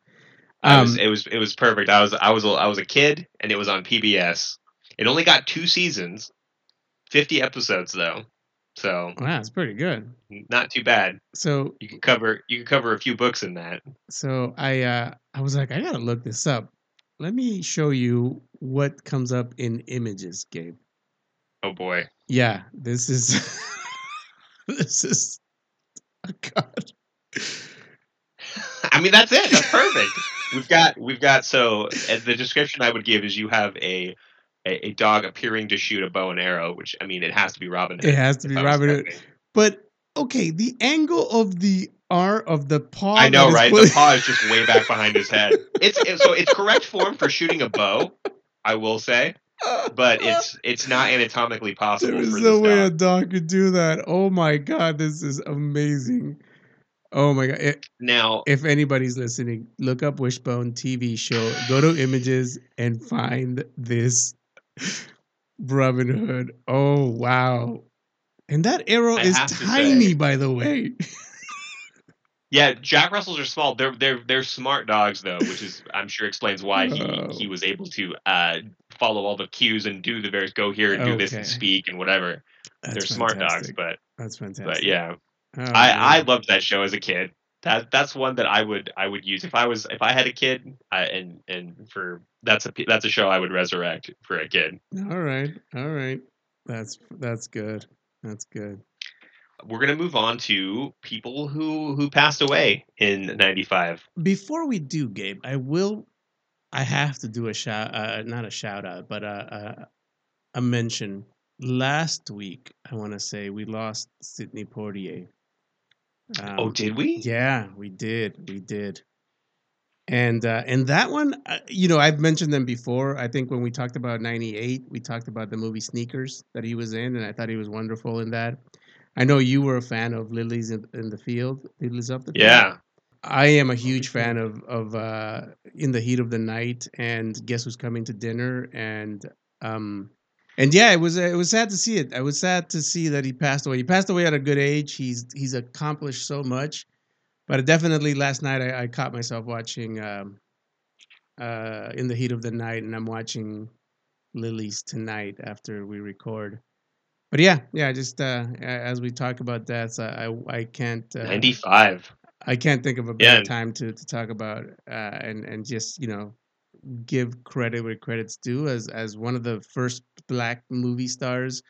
I was, Um, it was it was perfect. I was I was a, I was a kid, and it was on PBS. It only got two seasons, fifty episodes though, so Wow, it's pretty good. not too bad. So You can cover you can cover a few books in that. so I uh I was like, I gotta look this up. Let me show you what comes up in images, Gabe. Oh boy, Yeah, this is this is oh god. I mean that's it. That's perfect. we've got we've got so the description I would give is you have a, a a dog appearing to shoot a bow and arrow, which I mean it has to be Robin. Hood. It has to be if I was Robin Hood. But okay, the angle of the R of the paw. I know, right? put- The paw is just way back behind his head. It's it, so it's correct form for shooting a bow, I will say, but it's it's not anatomically possible there is for no way a dog. dog could do that. Oh my god, this is amazing. Oh my god. It- Now, if anybody's listening, look up Wishbone TV show, go to images and find this Robin Hood. Oh wow. And that arrow I is tiny, by the way. yeah, Jack Russells are small. They're they're they're smart dogs though, which is I'm sure explains why he Oh. he was able to uh, follow all the cues and do the various go here and do this and speak and whatever. That's they're smart dogs, but That's fantastic. but yeah, Oh, I I loved that show as a kid. That that's one that I would I would use if I was if I had a kid. I, and and for that's a that's a show I would resurrect for a kid. All right. All right. That's that's good. That's good. We're gonna move on to people who who passed away in '95. Before we do, Gabe, I will. I have to do a shout. Uh, not a shout out, but a, a a mention. Last week, I want to say we lost Sidney Poitier. oh, Um, did we? Yeah, we did. We did. And uh, and that one, uh, you know, I've mentioned them before. I think when we talked about '98, we talked about the movie Sneakers that he was in, and I thought he was wonderful in that. I know you were a fan of Lilies in, in the Field, Lilies of the Field. Yeah. I am a huge fan of of uh, In the Heat of the Night and Guess Who's Coming to Dinner and um and yeah, it was it was sad to see it. I was sad to see that he passed away. He passed away at a good age. He's he's accomplished so much, but definitely last night I, I caught myself watching um, uh, In the Heat of the Night, and I'm watching Lilies tonight after we record. But yeah, yeah, just uh, as we talk about deaths, I I, I can't uh, '95. I can't think of a Yeah. better time to, to talk about uh, and and just you know give credit where credit's due as as one of the first black movie stars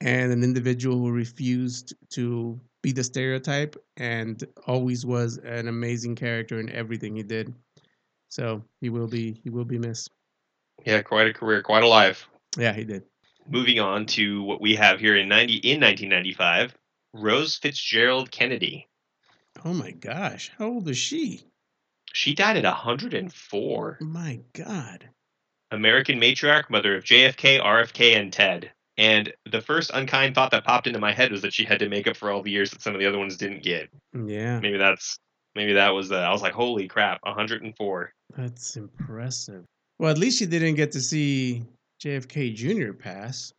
and an individual who refused to be the stereotype and always was an amazing character in everything he did. So he will be he will be missed. Yeah, quite a career, quite a life. Yeah, he did. Moving on to what we have here in 90 in 1995, Rose Fitzgerald Kennedy. Oh my gosh, how old is she? She died at 104. My God. American matriarch, mother of JFK, RFK, and Ted. And the first unkind thought that popped into my head was that she had to make up for all the years that some of the other ones didn't get. Yeah, Maybe that's maybe that was. Uh, I was like, holy crap, 104. that's impressive. Well, at least she didn't get to see JFK Jr. pass.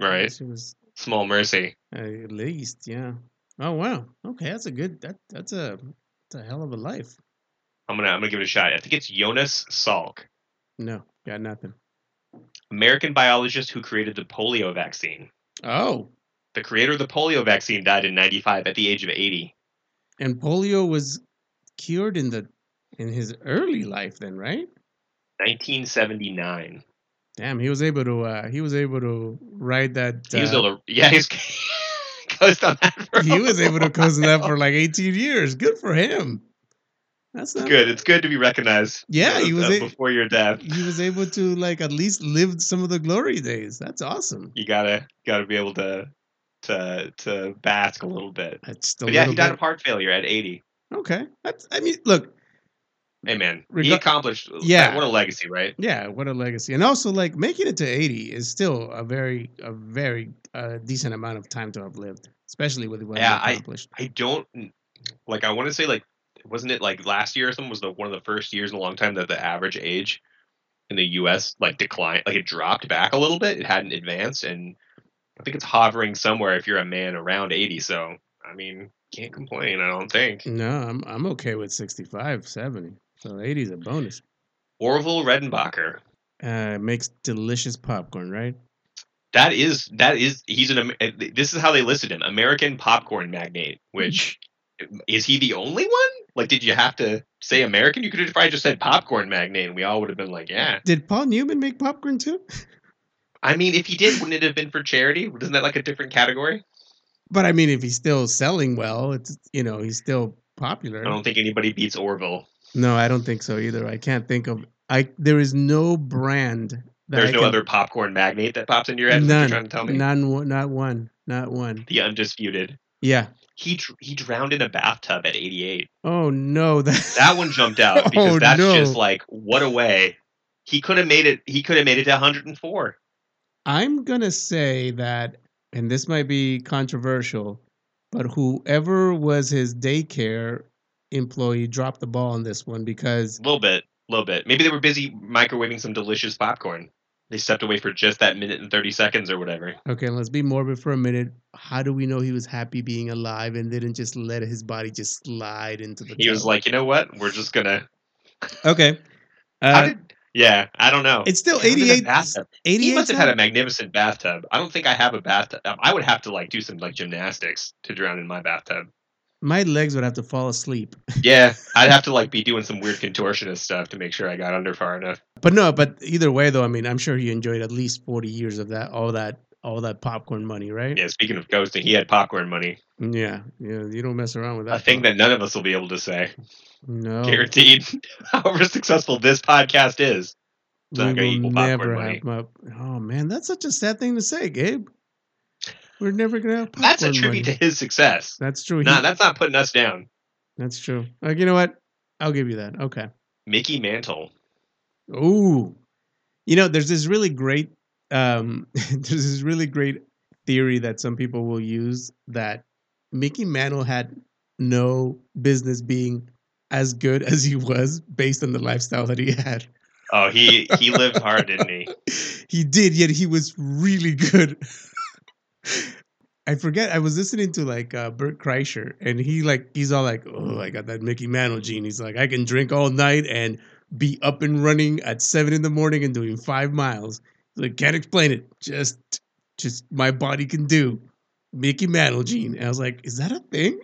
Right, She was small mercy. at least, yeah. Oh wow. Okay, that's a good. That that's a that's a hell of a life. I'm gonna I'm gonna give it a shot. I think it's Jonas Salk, No, got nothing. American biologist who created the polio vaccine. Oh, The creator of the polio vaccine died in 95 at the age of 80. and polio was cured in the in his early life, then, right? 1979. Damn, he was able to. Uh, he was able to ride that. He was uh, able to, yeah, he's coast on that. He was able to coast on that for like 18 years. Good for him. That's not good. It's good to be recognized. Yeah, he uh, was a- before your death. He was able to like at least live some of the glory days. That's awesome. You gotta gotta be able to to to bask a little bit. That's still But yeah, he died bit- of heart failure at 80. Okay, that's. I mean, look. Hey man, he accomplished. Yeah. what a legacy, right? Yeah, what a legacy, and also like making it to 80 is still a very, a very uh, decent amount of time to have lived, especially with what Yeah, he I- accomplished. I don't like. I want to say like, wasn't it like last year or something was the one of the first years in a long time that the average age in the U.S. like declined, like it dropped back a little bit. It hadn't advanced, and I think it's hovering somewhere if you're a man around 80. So I mean, can't complain. I don't think. No, I'm I'm okay with 65, 70. So 80 is a bonus. Orville Redenbacher. Uh, makes delicious popcorn, right? That is that is he's an this is how they listed him American popcorn magnate. Which is he the only one? Like, did you have to say American? You could have probably just said popcorn magnate, and we all would have been like, yeah. Did Paul Newman make popcorn too? I mean, if he did, wouldn't it have been for charity? Isn't that like a different category? But I mean, if he's still selling well, it's you know he's still popular. I don't think anybody beats Orville. No, I don't think so either. I can't think of. I there is no brand that There's I no can- other popcorn magnate that pops into your head. is what You're None, trying to tell me none, one- not one, not one. the undisputed. Yeah. He dr- he drowned in a bathtub at 88. Oh no, that That one jumped out oh, because Oh, that's no. just like what a way. He could have made it. He could have made it to 104. I'm gonna say that, and this might be controversial, but whoever was his daycare employee dropped the ball on this one because A little bit, a little bit. Maybe they were busy microwaving some delicious popcorn. They stepped away for just that minute and 30 seconds or whatever. okay, let's be morbid for a minute. How do we know he was happy being alive and didn't just let his body just slide into the? He was like, you know what? We're just gonna. okay. How Uh, did, yeah, I don't know. it's still How did a 88. bathtub- 88 He must have had a magnificent bathtub. I don't think I have a bathtub. I would have to like do some like gymnastics to drown in my bathtub. My legs would have to fall asleep. Yeah, I'd have to like be doing some weird contortionist stuff to make sure I got under far enough. But no, but either way though, I mean, I'm sure he enjoyed at least 40 years of that, all that, all that popcorn money, right? Yeah, speaking of ghosting, he had popcorn money. Yeah, yeah. You don't mess around with that. A thing that none of us will be able to say. no, Guaranteed. However successful this podcast is. It's not we will equal popcorn never money. have. Pop- oh man, that's such a sad thing to say, Gabe. We're never gonna have popcorn That's a tribute money. to his success. That's true. He- Nah, that's not putting us down. that's true. Like you know what? I'll give you that. Okay. Mickey Mantle. Ooh, you know, there's this really great, um, there's this really great theory that some people will use that Mickey Mantle had no business being as good as he was based on the lifestyle that he had. Oh, he he lived hard, didn't he? he did, yet he was really good. I forget. I was listening to like uh, Bert Kreischer, and he like he's all like, "Oh, I got that Mickey Mantle gene." He's like, "I can drink all night and be up and running at seven in the morning and doing five miles." He's like, can't explain it. Just, just my body can do. Mickey Mantle gene. And I was like, "Is that a thing?"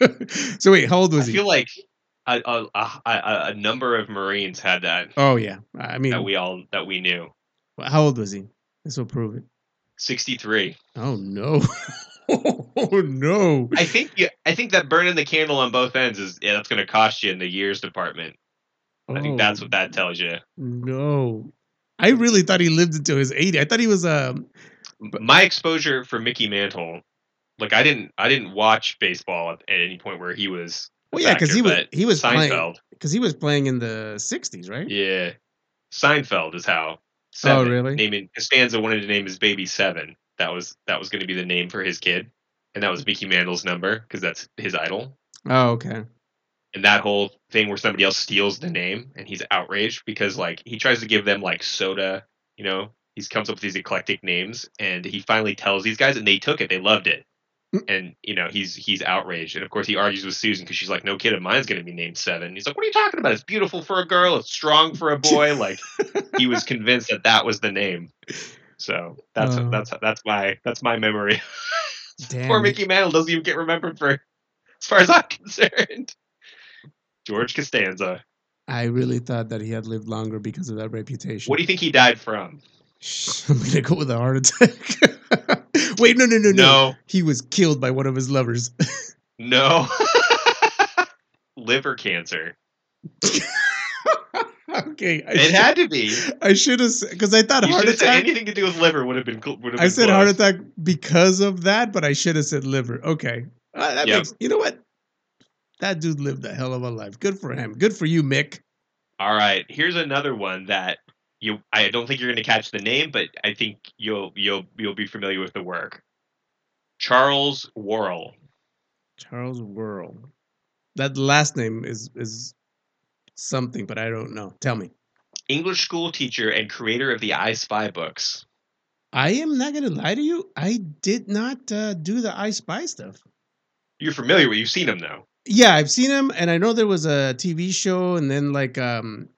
so wait, how old I was he? I feel like a, a, a, a a number of Marines had that oh yeah, I mean, that we all that we knew. how old was he? This will prove it. 63. Oh no. oh no. I think you, I think that burning the candle on both ends is yeah, that's going to cost you in the years department. I think that's Oh, what that tells you. No. I really thought he lived until his 80. I thought he was um My exposure for Mickey Mantle, like I didn't I didn't watch baseball at, at any point where he was. well yeah cuz he was he was playing Seinfeld. cuz he was playing in the 60s, right? Yeah, Seinfeld is how. Oh, Seven, really? Naming Costanza wanted to name his baby Seven. That was that was going to be the name for his kid, and that was Mickey Mantle's number because that's his idol. Oh, okay. and that whole thing where somebody else steals the name and he's outraged because like he tries to give them like soda you know he comes up with these eclectic names and he finally tells these guys and they took it they loved it. Mm. and you know he's he's outraged and of course he argues with susan because she's like no kid of mine's going to be named seven he's like what are you talking about it's beautiful for a girl it's strong for a boy like he was convinced that that was the name so that's Oh. that's that's my that's my memory Poor. Mickey Mantle doesn't even get remembered for, as far as I'm concerned. George Costanza. I really thought that he had lived longer because of that reputation. What do you think he died from? I'm gonna go with a heart attack. Wait, no, no, no, no. No, He was killed by one of his lovers. no. Liver cancer. okay, I It should- had to be. I should have because I thought You heart attack. anything to do with liver would have been. Would have I been said close. heart attack because of that, but I should have said liver. Okay, Uh, that Yep. makes you know what. That dude lived a hell of a life. Good for him. Good for you, Mick. All right, here's another one that you. I don't think you're going to catch the name, but I think you'll you'll you'll be familiar with the work. Charles Warrell. Charles Whirl. That last name is is something, but I don't know. Tell me. English school teacher and creator of the I Spy books. I am not gonna lie to you. I did not uh, do the I Spy stuff. You're familiar with. You've seen him though. Yeah, I've seen him, and I know there was a TV show, and then like um,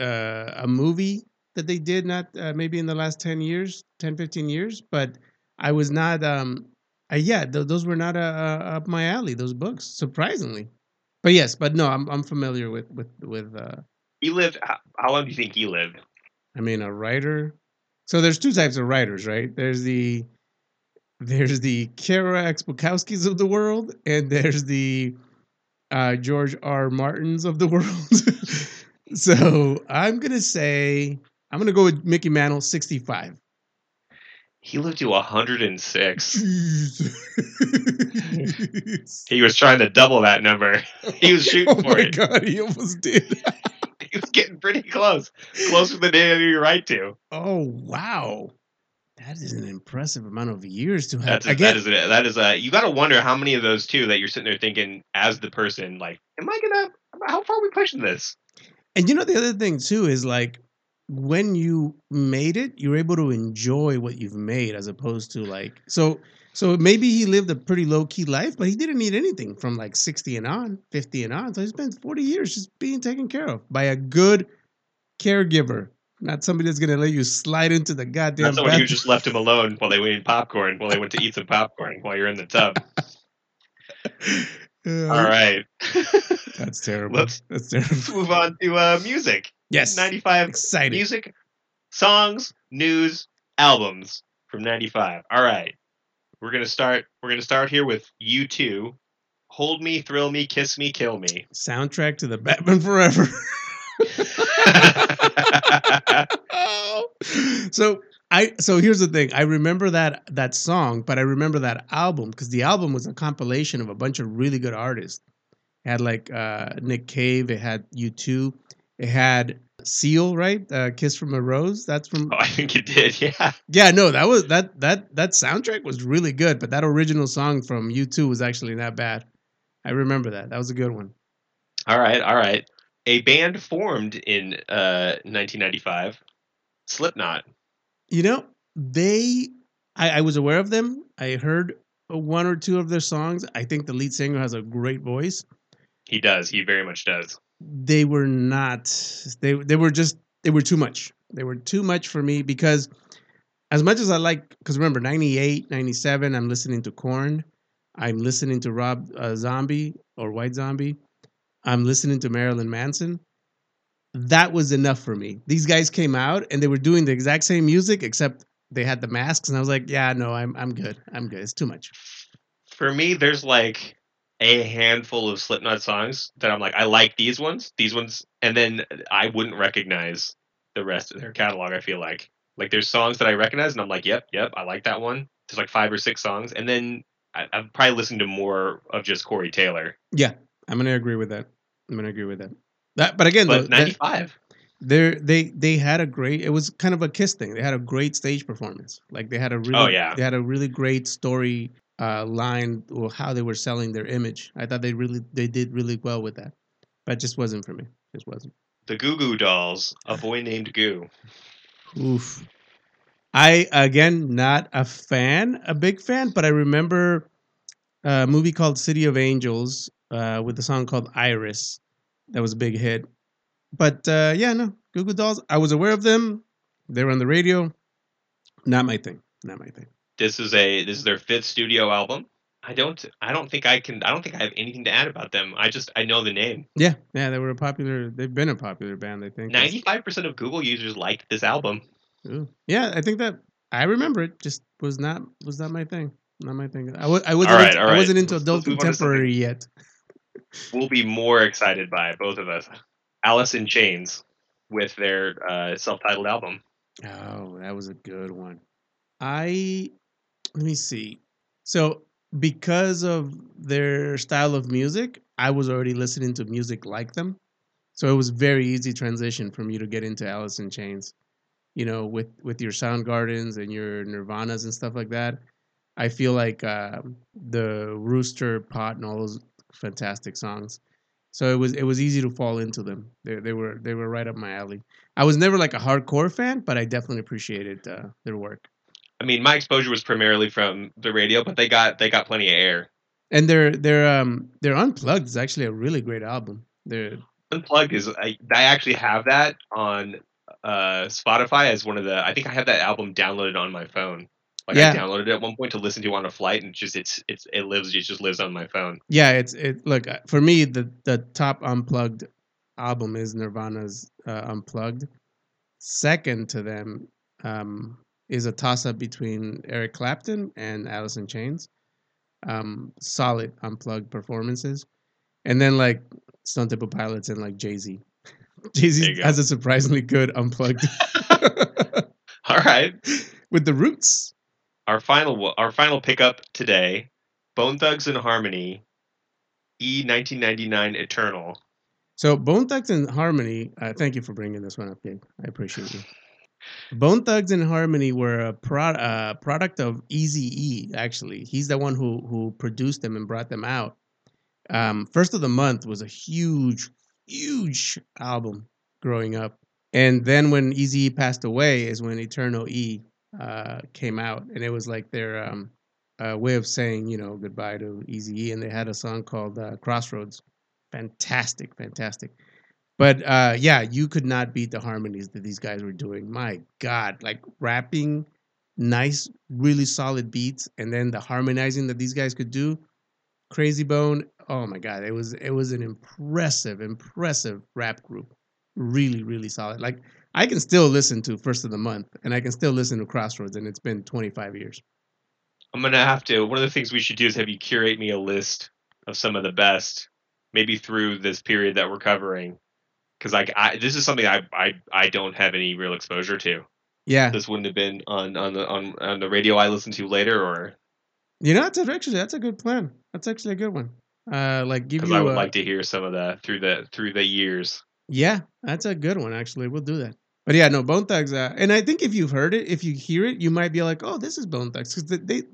uh, a movie that they did not uh, maybe in the last 10 years 10 15 years but i was not um uh, yeah th- those were not uh, uh, up my alley those books surprisingly but yes but no i'm, I'm familiar with with with uh He lived. How, how long do you think he lived? i mean a writer so there's two types of writers right there's the there's the Kara Expokowskis of the world and there's the uh, George R. Martins of the world. so I'm gonna say I'm gonna go with Mickey Mantle, 65. He lived to 106. He was trying to double that number. He was shooting oh for my it. god, he almost did. He was getting pretty close, closer than you're right to. oh wow, that is an impressive amount of years to have. That's a, that is a, that is a. You got to wonder how many of those too that you're sitting there thinking as the person like, am I gonna? How far are we pushing this? And you know the other thing too is like when you made it, you're able to enjoy what you've made as opposed to like so so maybe he lived a pretty low key life, but he didn't need anything from like 60 and on, 50 and on. So he spent 40 years just being taken care of by a good caregiver, not somebody that's gonna let you slide into the goddamn Not someone who just left him alone while they eating popcorn, while they went to eat some popcorn while you're in the tub. Uh, All right, That's terrible. Let's- That's let's move on to uh, music. Yes. 95 Exciting. music, songs, news, albums from 95. All right. We're going to start we're going to start here with U2. Hold me, thrill me, kiss me, kill me. Soundtrack to the Batman Forever. So I so here's the thing. I remember that that song, but I remember that album because the album was a compilation of a bunch of really good artists. It had like uh, Nick Cave. It had U2. It had Seal, right? Uh, Kiss from a Rose. That's from oh, I think it did. Yeah. yeah. No, that was that that that soundtrack was really good. But that original song from U2 was actually not bad. I remember that. That was a good one. All right. All right. A band formed in uh 1995, Slipknot. You know, they I, I was aware of them. I heard one or two of their songs. I think the lead singer has a great voice. He does. He very much does. They were not they they were just they were too much. They were too much for me because as much as I like cuz remember 98, 97 I'm listening to Korn. I'm listening to Rob uh, Zombie or White Zombie. I'm listening to Marilyn Manson. That was enough for me. These guys came out and they were doing the exact same music except they had the masks and I was like, yeah, no, I'm I'm good. I'm good. It's too much. For me, there's like a handful of Slipknot songs that I'm like, I like these ones, these ones, and then I wouldn't recognize the rest of their catalog. I feel like like there's songs that I recognize, and I'm like, yep, yep, I like that one. There's like five or six songs, and then I, I've probably listened to more of just Corey Taylor. Yeah, I'm gonna agree with that. I'm gonna agree with that. That, but again, But though, that- 95, they're they they had a great. It was kind of a kiss thing. They had a great stage performance. Like they had a really, Oh, yeah. they had a really great story uh, line or how they were selling their image. I thought they really they did really well with that. But it just wasn't for me. Just wasn't. the Goo Goo Dolls, a boy named Goo. Oof. I again not a fan, a big fan, but I remember a movie called City of Angels uh, with a song called Iris that was a big hit. But uh, yeah, no, Goo Goo Dolls. I was aware of them. They were on the radio. Not my thing. Not my thing. This is a this is their fifth studio album. I don't. I don't think I can. I don't think I have anything to add about them. I just I know the name. Yeah, yeah, they were a popular. They've been a popular band. I think. Ninety-five percent of Google users liked this album. Ooh. Yeah, I think that I remember it. Just was not was not my thing. Not my thing. I was I wasn't right, into, all I wasn't into Let's- adult let's move on to something. contemporary yet. We'll be more excited by both of us. Alice in Chains with their uh, self-titled album. Oh, that was a good one. I let me see. So because of their style of music, I was already listening to music like them. So it was very easy transition for me to get into Alice in Chains. You know, with with your Soundgardens and your Nirvanas and stuff like that. I feel like uh, the Rooster Pot and all those fantastic songs. So it was it was easy to fall into them. They they were they were right up my alley. I was never like a hardcore fan, but I definitely appreciated uh, their work. I mean, my exposure was primarily from the radio, but they got they got plenty of air. And their their um their unplugged is actually a really great album. They're Unplugged is I, I actually have that on uh, Spotify as one of the. I think I have that album downloaded on my phone. Like Yeah. I downloaded it at one point to listen to on a flight, and it's just it's it's it lives it just lives on my phone. yeah, it's it look uh, for me the the top unplugged album is Nirvana's uh, Unplugged. Second to them um, is a toss up between Eric Clapton and Alice in Chains. Um, solid unplugged performances, and then like Stone Temple Pilots and like Jay Z. Jay Z has a surprisingly good unplugged All right, with the Roots. our final our final pickup today, Bone Thugs and Harmony, E 1999 Eternal. So Bone Thugs and Harmony. Uh, thank you for bringing this one up, Gabe. I appreciate you. Bone Thugs and Harmony were a pro- uh, product of Easy E. Actually, he's the one who who produced them and brought them out. Um, First of the Month was a huge, huge album growing up, and then when Easy E passed away is when Eternal E uh, came out, and it was like their um, uh, way of saying you know goodbye to Easy E, and they had a song called uh, Crossroads fantastic, fantastic. But uh, yeah, you could not beat the harmonies that these guys were doing. My God, like rapping, nice, really solid beats, and then the harmonizing that these guys could do. Krayzie Bone, oh my God, it was it was an impressive, impressive rap group. Really, really solid. Like I can still listen to First of the Month, and I can still listen to Crossroads, and it's been 25 years. I'm gonna have to. One of the things we should do is have you curate me a list of some of the best, maybe through this period that we're covering, because like I, this is something I, I I don't have any real exposure to. Yeah, This wouldn't have been on on the on, on the radio I listened to later, or you know, that's a- actually that's a good plan. That's actually a good one. Uh, like give because you I would a- like to hear some of that through the through the years. Yeah, that's a good one. Actually, we'll do that. But yeah, no Bone Thugs. Uh, and I think if you've heard it, if you hear it, you might be like, "Oh, this is Bone Thugs," because they, they,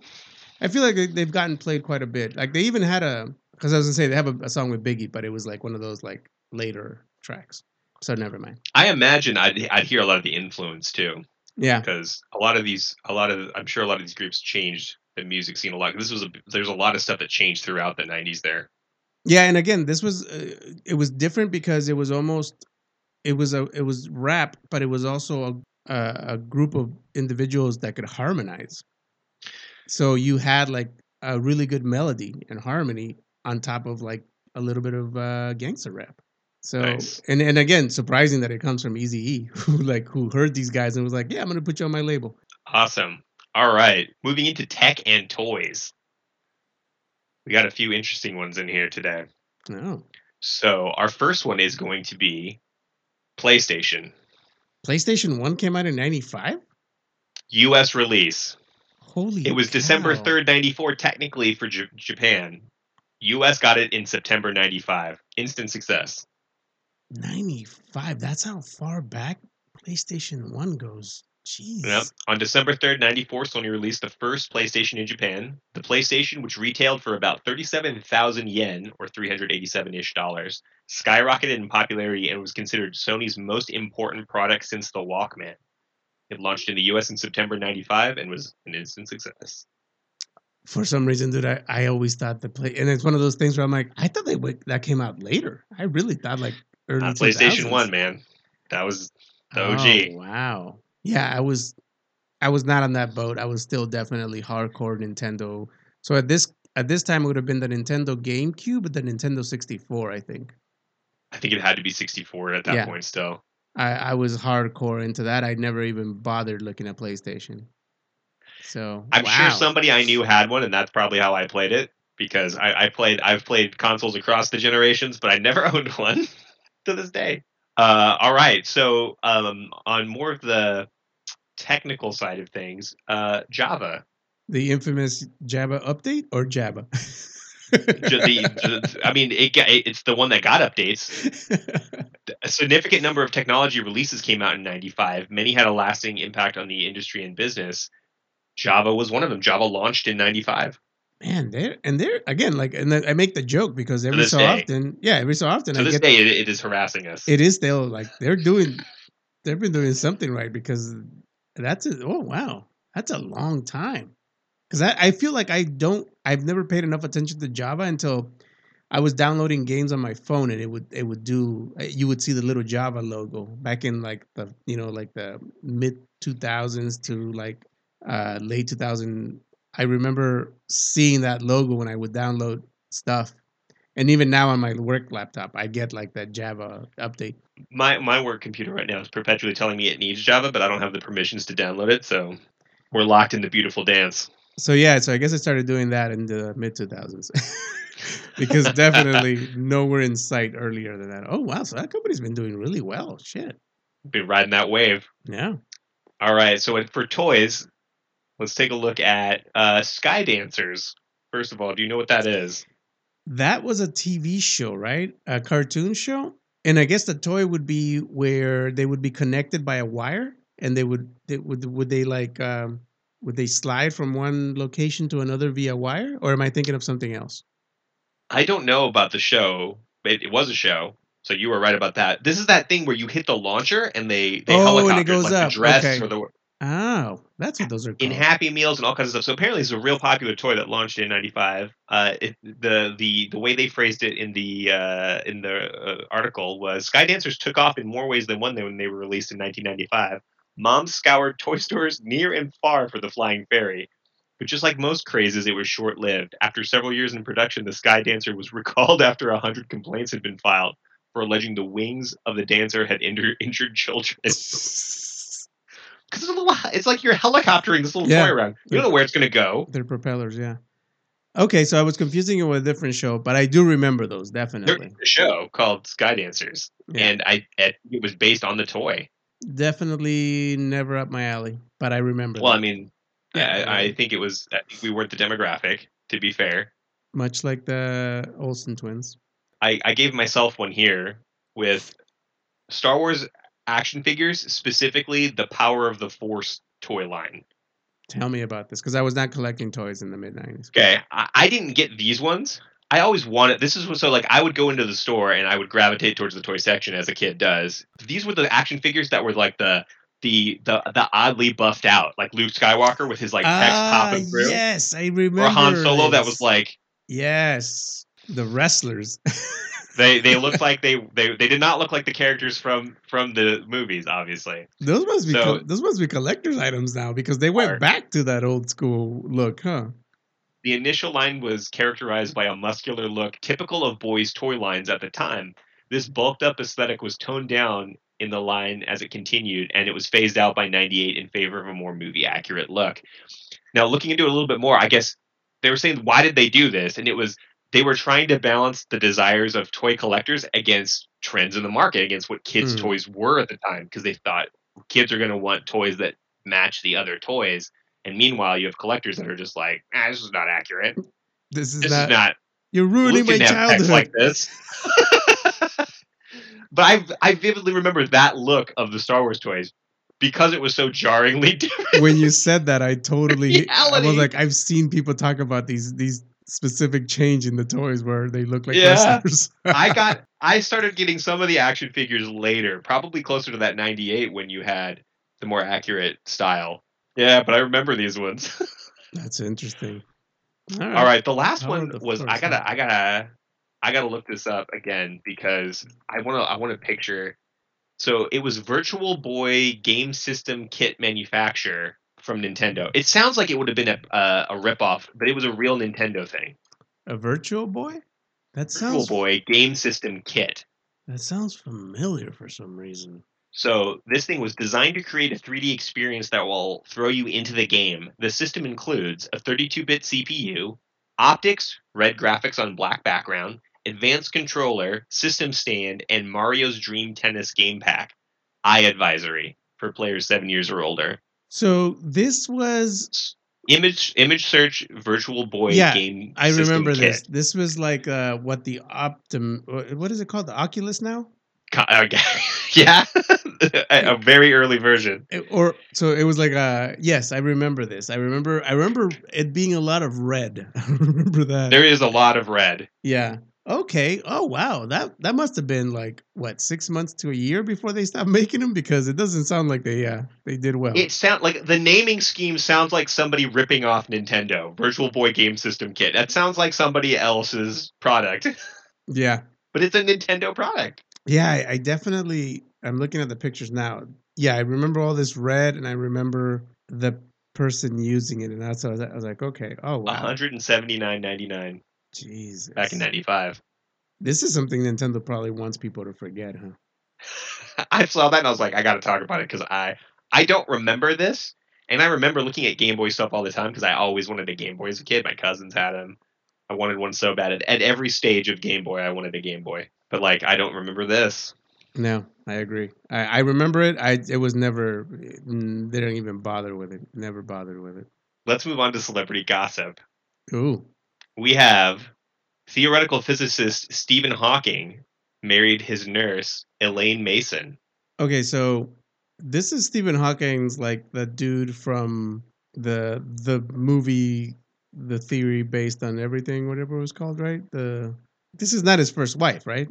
I feel like they, they've gotten played quite a bit. Like they even had a, because I was gonna say they have a, a song with Biggie, but it was like one of those like later tracks. So never mind. I imagine I'd I'd hear a lot of the influence too, Yeah, because a lot of these a lot of I'm sure a lot of these groups changed the music scene a lot. This was a, there's a lot of stuff that changed throughout the '90s there. yeah. And again, this was uh, it was different because it was almost, it was a it was rap, but it was also a a, a group of individuals that could harmonize. So you had like a really good melody and harmony on top of like a little bit of uh, gangster rap. So Nice. and and again, surprising that it comes from Easy E, who like who heard these guys and was like, yeah, I'm gonna put you on my label. Awesome. All right, moving into tech and toys. We got a few interesting ones in here today. Oh, So our first one is going to be PlayStation PlayStation One came out in '95. U.S. release. Holy! It was December 3rd, 94, technically for J- Japan. U.S. got it in September 95. Instant success. 95. That's how far back PlayStation 1 goes. Jeez. Yep. On December 3rd, 94, Sony released the first PlayStation in Japan. The PlayStation, which retailed for about 37,000 yen, or 387 ish dollars, skyrocketed in popularity and was considered Sony's most important product since the Walkman. It launched in the US in September 95 and was an instant success. For some reason, dude, I, I always thought the play, and it's one of those things where I'm like, I thought they would, that came out later. I really thought like early Uh, PlayStation 2000s. 1, man. That was the OG. Oh, wow. Yeah, I was I was not on that boat. I was still definitely hardcore Nintendo. So at this At this time, it would have been the Nintendo GameCube, but the Nintendo 64, I think. I think it had to be 64 at that Yeah. point still. I, I was hardcore into that. I never even bothered looking at PlayStation. So I'm wow. sure somebody I knew had one, and that's probably how I played it because I, I played I've played consoles across the generations, but I never owned one to this day. Uh, all right, so um, on more of the technical side of things, uh, Java. the infamous Java update or Java? the, I mean, it, it's the one that got updates. A significant number of technology releases came out in '95. Many had a lasting impact on the industry and business. Java was one of them. Java launched in '95. Man, they're and they're again like, and I make the joke because every so day. often, yeah, every so often To I this get day, it, it is harassing us. it is still like they're doing, they've been doing something right because that's a, oh wow, that's a long time. Because I, I feel like I don't, I've never paid enough attention to Java until I was downloading games on my phone and it would it would do you would see the little Java logo back in like the you know like the mid two thousands to like uh late two thousand. I remember seeing that logo when I would download stuff. And even now on my work laptop, I get like that Java update. my my work computer right now is perpetually telling me it needs Java, but I don't have the permissions to download it, so we're locked in the beautiful dance. So yeah, so I guess I started doing that in the mid two thousands. because definitely nowhere in sight earlier than that. Oh wow, so that company's been doing really well. Shit. Been riding that wave. Yeah. All right, so for toys, let's take a look at uh, Sky Dancers. First of all, do you know what that is? That was a TV show, right? A cartoon show. And I guess the toy would be where they would be connected by a wire and they would they would would they like um would they slide from one location to another via wire or am I thinking of something else? I don't know about the show, but it, it was a show, so you were right about that. This is that thing where you hit the launcher and they they Oh, and helicopter it goes like up. the dress Okay. or the Oh, that's what those are called. in Happy Meals and all kinds of stuff. So apparently, it's a real popular toy that launched in '95. Uh, it, the the the way they phrased it in the uh, in the uh, article was Sky Dancers took off in more ways than one when they were released in 1995. Moms scoured toy stores near and far for the flying fairy. But just like most crazes, it was short lived. After several years in production, the Sky Dancer was recalled after 100 complaints had been filed for alleging the wings of the dancer had injur- injured children. Because it's a little, it's like you're helicoptering this little Yeah. toy around. You don't know where it's gonna go. They're propellers, yeah. Okay, so I was confusing it with a different show, but I do remember those definitely. There's a show called Sky Dancers, Yeah. and I it, it was based on the toy. Definitely never up my alley, but I remember. Well, I mean, Yeah, I, I think it was. I think we weren't the demographic. To be fair, much like the Olsen twins. I, I gave myself one here with Star Wars action figures, specifically the Power of the Force toy line. Tell me about this because I was not collecting toys in the mid '90s. Okay, I, I didn't get these ones. I always wanted. This is what- so like I would go into the store and I would gravitate towards the toy section as a kid does. These were the action figures that were like the the the the oddly buffed out, like Luke Skywalker with his like text ah, popping through, yes, I remember. or Han Solo that was like yes, the wrestlers. they they looked like they they they did not look like the characters from from the movies, obviously. those must be So- col- those must be collector's items now because they went back to that old school look, huh? The initial line was characterized by a muscular look typical of boys' toy lines at the time. This bulked up aesthetic was toned down in the line as it continued, and it was phased out by 98 in favor of a more movie accurate look. Now, looking into it a little bit more, I guess they were saying, why did they do this? And it was they were trying to balance the desires of toy collectors against trends in the market, against what kids' Hmm. toys were at the time, because they thought kids are going to want toys that match the other toys. And meanwhile, you have collectors that are just like, ah, this is not accurate. This is This not. is not you're ruining my didn't have text childhood. like this. but I I vividly remember that look of the Star Wars toys because it was so jarringly different. when you said that, I totally. I was like, I've seen people talk about these these specific change in the toys where they look like Yeah. wrestlers. I got I started getting some of the action figures later, probably closer to that 98 when you had the more accurate style. Yeah, but I remember these ones. That's interesting. All right, the last Power one of the was I Force, gotta? I gotta I gotta look this up again because I wanna I wanna picture. So it was Virtual Boy game system kit manufacturer from Nintendo. It sounds like it would have been a uh, a ripoff, but it was a real Nintendo thing. A Virtual Boy? That sounds Virtual Boy game system kit. that sounds familiar for some reason. So this thing was designed to create a 3D experience that will throw you into the game. The system includes a 32-bit CPU, optics, red graphics on black background, advanced controller, system stand, and Mario's Dream Tennis game pack. Eye advisory for players 7 years or older. So this was Image image search virtual boy Yeah, game I remember kit. this. This was like uh what the Optim what is it called? The Oculus now? Yeah, a, a very early version. It- or so it was like uh yes, I remember this. I remember I remember it being a lot of red. I remember that. There is a lot of red. Yeah okay, oh wow, that that must have been like what six months to a year before they stopped making them because it doesn't sound like they uh, they did well. It sound like the naming scheme sounds like somebody ripping off Nintendo Virtual Boy Game System Kit. That sounds like somebody else's product. Yeah, but it's a Nintendo product. Yeah, I, I definitely. I'm looking at the pictures now. Yeah, I remember all this red, and I remember the person using it, and that's I I was like, okay, oh wow, 179.99. Jesus. back in ninety five. This is something Nintendo probably wants people to forget, huh? I saw that and I was like, I got to talk about it because I I don't remember this, and I remember looking at Game Boy stuff all the time because I always wanted a Game Boy as a kid. My cousins had them. I wanted one so bad. At, at every stage of Game Boy, I wanted a Game Boy, but like I don't remember this. No, I agree. I, I remember it. I it was never. They don't even bother with it. Never bothered with it. Let's move on to celebrity gossip. Ooh. We have theoretical physicist Stephen Hawking married his nurse Elaine Mason. Okay, so this is Stephen Hawking's like the dude from the the movie The Theory Based on Everything, whatever it was called, right? The this is not his first wife, right?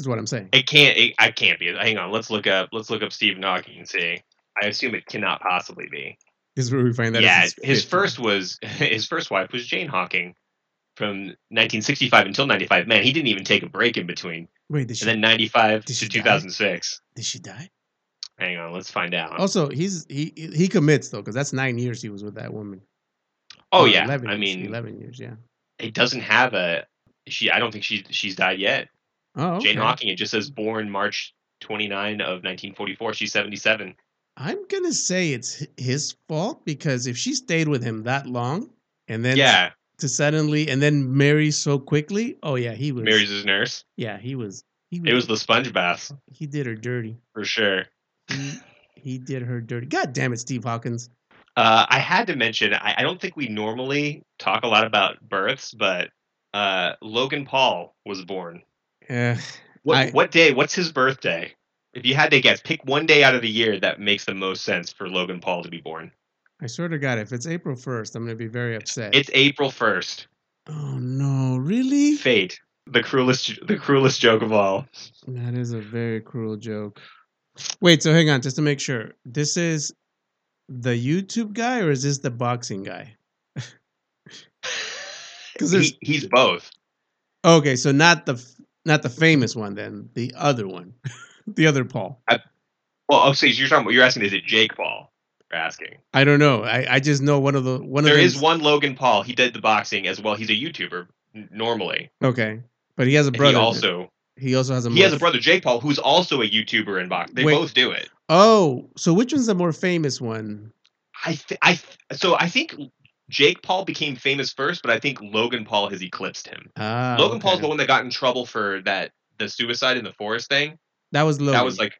Is what I'm saying. It can't. It, I can't be. Hang on. Let's look up. Let's look up Stephen Hawking and see. I assume it cannot possibly be. This is where we find that. yeah, his fifth first was his first wife was Jane Hawking from 1965 until 95. Man, he didn't even take a break in between. Wait, did she And then 95 Did to she die? 2006. did she die? Hang on. Let's find out. Also, he's he he commits though, because that's nine years he was with that woman. oh Or yeah. 11 I years, mean, eleven years. Yeah. it doesn't have a. She. I don't think she. She's died yet. Oh, okay. Jane Hawking. It just says born March 29 of 1944. She's 77. I'm gonna say it's his fault because if she stayed with him that long and then yeah, to suddenly and then marry so quickly, oh yeah, he was. marries his nurse. Yeah, he was. He was, It was the sponge bath He did her dirty. for sure. He, he did her dirty. God damn it, Steve Hawkins. Uh, I had to mention. I, I don't think we normally talk a lot about births, but uh, Logan Paul was born. Uh, What, I- what day? What's his birthday? If you had to guess, pick one day out of the year that makes the most sense for Logan Paul to be born. I swear to God, if it's April first, I'm gonna be very upset. It's April 1st. oh no, really? Fate. The cruelest, the cruelest joke of all. That is a very cruel joke. Wait, so hang on, just to make sure. This is the YouTube guy or is this the boxing guy? 'Cause there's- He, he's both. Okay, so not the not the famous one then, the other one. the other Paul. Well, oh, so you're talking. About, you're asking, is it Jake Paul? You're asking. I don't know. I, I just know one of the one There of is them. one Logan Paul. He did the boxing as well. He's a YouTuber normally. Okay, but he has a And brother. he also he also has a. he has a brother Jake Paul who's also a YouTuber in boxing. They Wait. both do it. Oh, so which one's the more famous one? I th- I th- so I think Jake Paul became famous first, but I think Logan Paul has eclipsed him. Ah, Logan Paul's okay. the one that got in trouble for that the suicide in the forest thing. That was Logan. That was like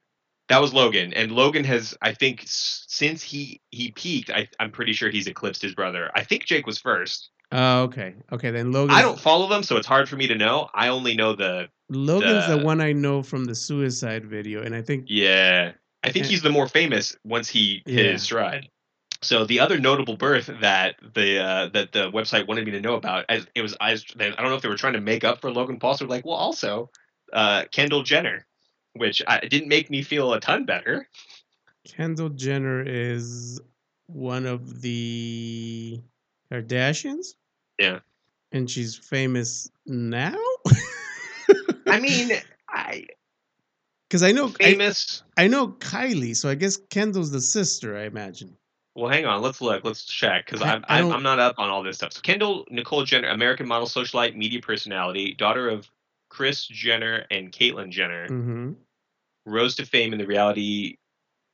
that was Logan, and Logan has I think since he he peaked, I, I'm pretty sure he's eclipsed his brother. I think Jake was first. Oh, okay. Okay, then Logan. I don't follow them, so it's hard for me to know. I only know the Logan's the the- one I know from the suicide video, and I think yeah. I think Yeah. he's the more famous once he hit Yeah. his stride. So the other notable birth that the uh, that the website wanted me to know about, as it was I, I don't know if they were trying to make up for Logan Paul. So like, well, also uh, Kendall Jenner, which I, it didn't make me feel a ton better. Kendall Jenner is one of the Kardashians. Yeah. and she's famous now. I mean, I because I know famous. I know Kylie, so I guess Kendall's the sister. I imagine. Well, hang on. Let's look. Let's check because I- I'm I I'm, don't- I'm not up on all this stuff. So Kendall Nicole Jenner, American model, socialite, media personality, daughter of Kris Jenner and Caitlyn Jenner, hmm rose to fame in the reality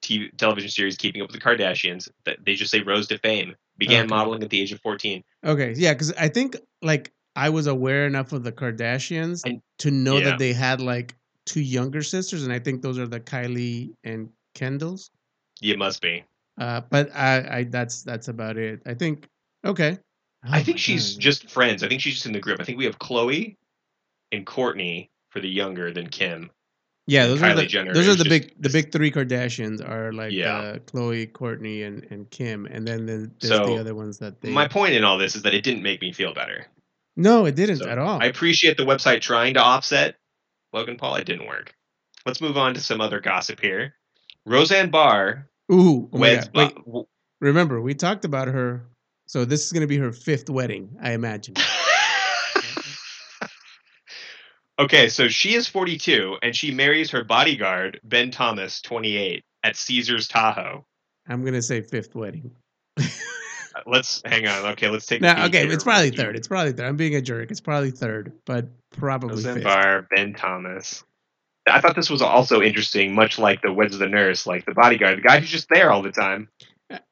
TV, television series Keeping Up with the Kardashians. That they just say rose to fame. Began Okay. modeling at the age of 14. Okay, yeah, because I think like I was aware enough of the Kardashians And- to know yeah. that they had like two younger sisters, and I think those are the Kylie and Kendalls. You must be. Uh, but I, I that's that's about it. I think okay. I Oh think she's God. just friends. I think she's just in the group. I think we have Khloé and Kourtney for the younger than Kim. yeah. Those are the those are the just- big the big three Kardashians are like Yeah. uh, Khloé, Kourtney, and and Kim, and then the, there's So, the other ones that they. My point in all this is that it didn't make me feel better. no, it didn't So, at all. I appreciate the website trying to offset Logan Paul. It didn't work. Let's move on to some other gossip here. Roseanne Barr Ooh, oh weds. Wait, remember we talked about her. So this is gonna be her fifth wedding, I imagine. okay, so she is 42 and she marries her bodyguard Ben Thomas, 28, at Caesar's Tahoe. I'm gonna say fifth wedding. Uh, Let's hang on. Okay, let's take. No, okay, it's probably third. It's probably third. I'm being a jerk. It's probably third, but probably Roseanne fifth. Barr, Ben Thomas. I thought this was also interesting, much like the Weds of the Nurse, like the bodyguard, the guy who's just there all the time.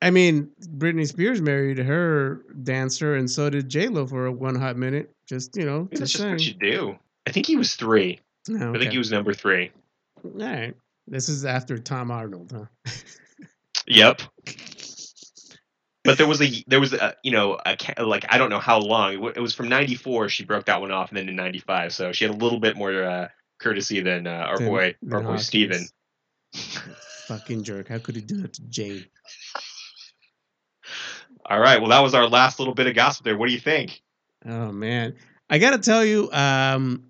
I mean, Britney Spears married her dancer, and so did J Lo for one hot minute. Just you know, That's just just saying. what you do. I think he was three. No, I think he was number three. All right. This is after Tom Arnold, huh? Yep. But there was a there was a you know a like I don't know how long it was from '94 she broke that one off and then in '95 so she had a little bit more uh, courtesy than uh, our Than- boy than our boy Hawkins. Stephen. Fucking jerk. How could he do that to Jade? All right, well that was our last little bit of gossip there. What do you think? Oh man, I gotta tell you, um,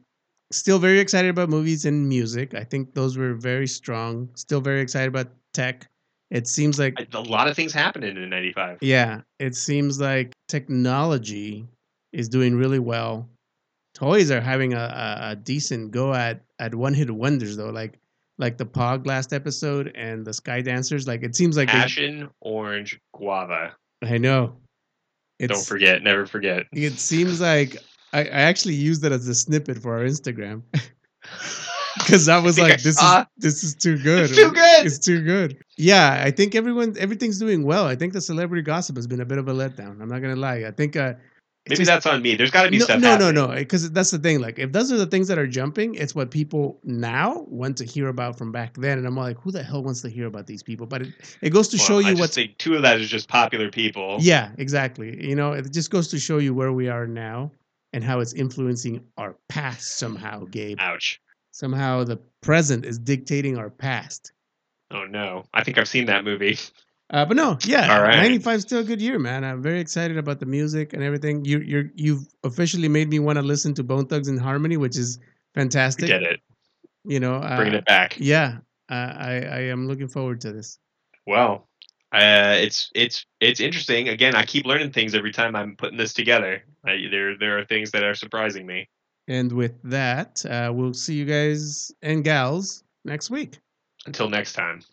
still very excited about movies and music. I think those were very strong. Still very excited about tech. It seems like a lot of things happened in '95. yeah, it seems like technology is doing really well. Toys are having a, a, a decent go at at one hit wonders though, like like the Pog last episode and the Sky Dancers. Like it seems like they- Passion, orange, guava. I know. It's, Don't forget, never forget. It seems like I, I actually used it as a snippet for our Instagram because I was think like, I "This saw- is this is too good. It's too good. It's too good." Yeah, I think everyone everything's doing well. I think the celebrity gossip has been a bit of a letdown. I'm not gonna lie. I think uh, Maybe just- that's on me. There's got to be no, stuff. no, happening. no, no, because that's the thing. Like, if those are the things that are jumping, it's what people now want to hear about from back then. And I'm like, who the hell wants to hear about these people? But it, it goes to Well, show I you think two of that is just popular people. yeah, exactly. You know, it just goes to show you where we are now and how it's influencing our past somehow, Gabe. Ouch. Somehow the present is dictating our past. Oh no. I think I've seen that movie. Uh, but no, yeah, All right. 95 is still a good year, man. I'm very excited about the music and everything. You, you're, you've officially made me want to listen to Bone Thugs-n-Harmony, which is fantastic. Get it. You know, uh, Bringing it back. yeah, uh, I, I am looking forward to this. Well, uh, it's it's it's interesting. Again, I keep learning things every time I'm putting this together. I, there there are things that are surprising me. And with that, uh, we'll see you guys and gals next week. Until next time.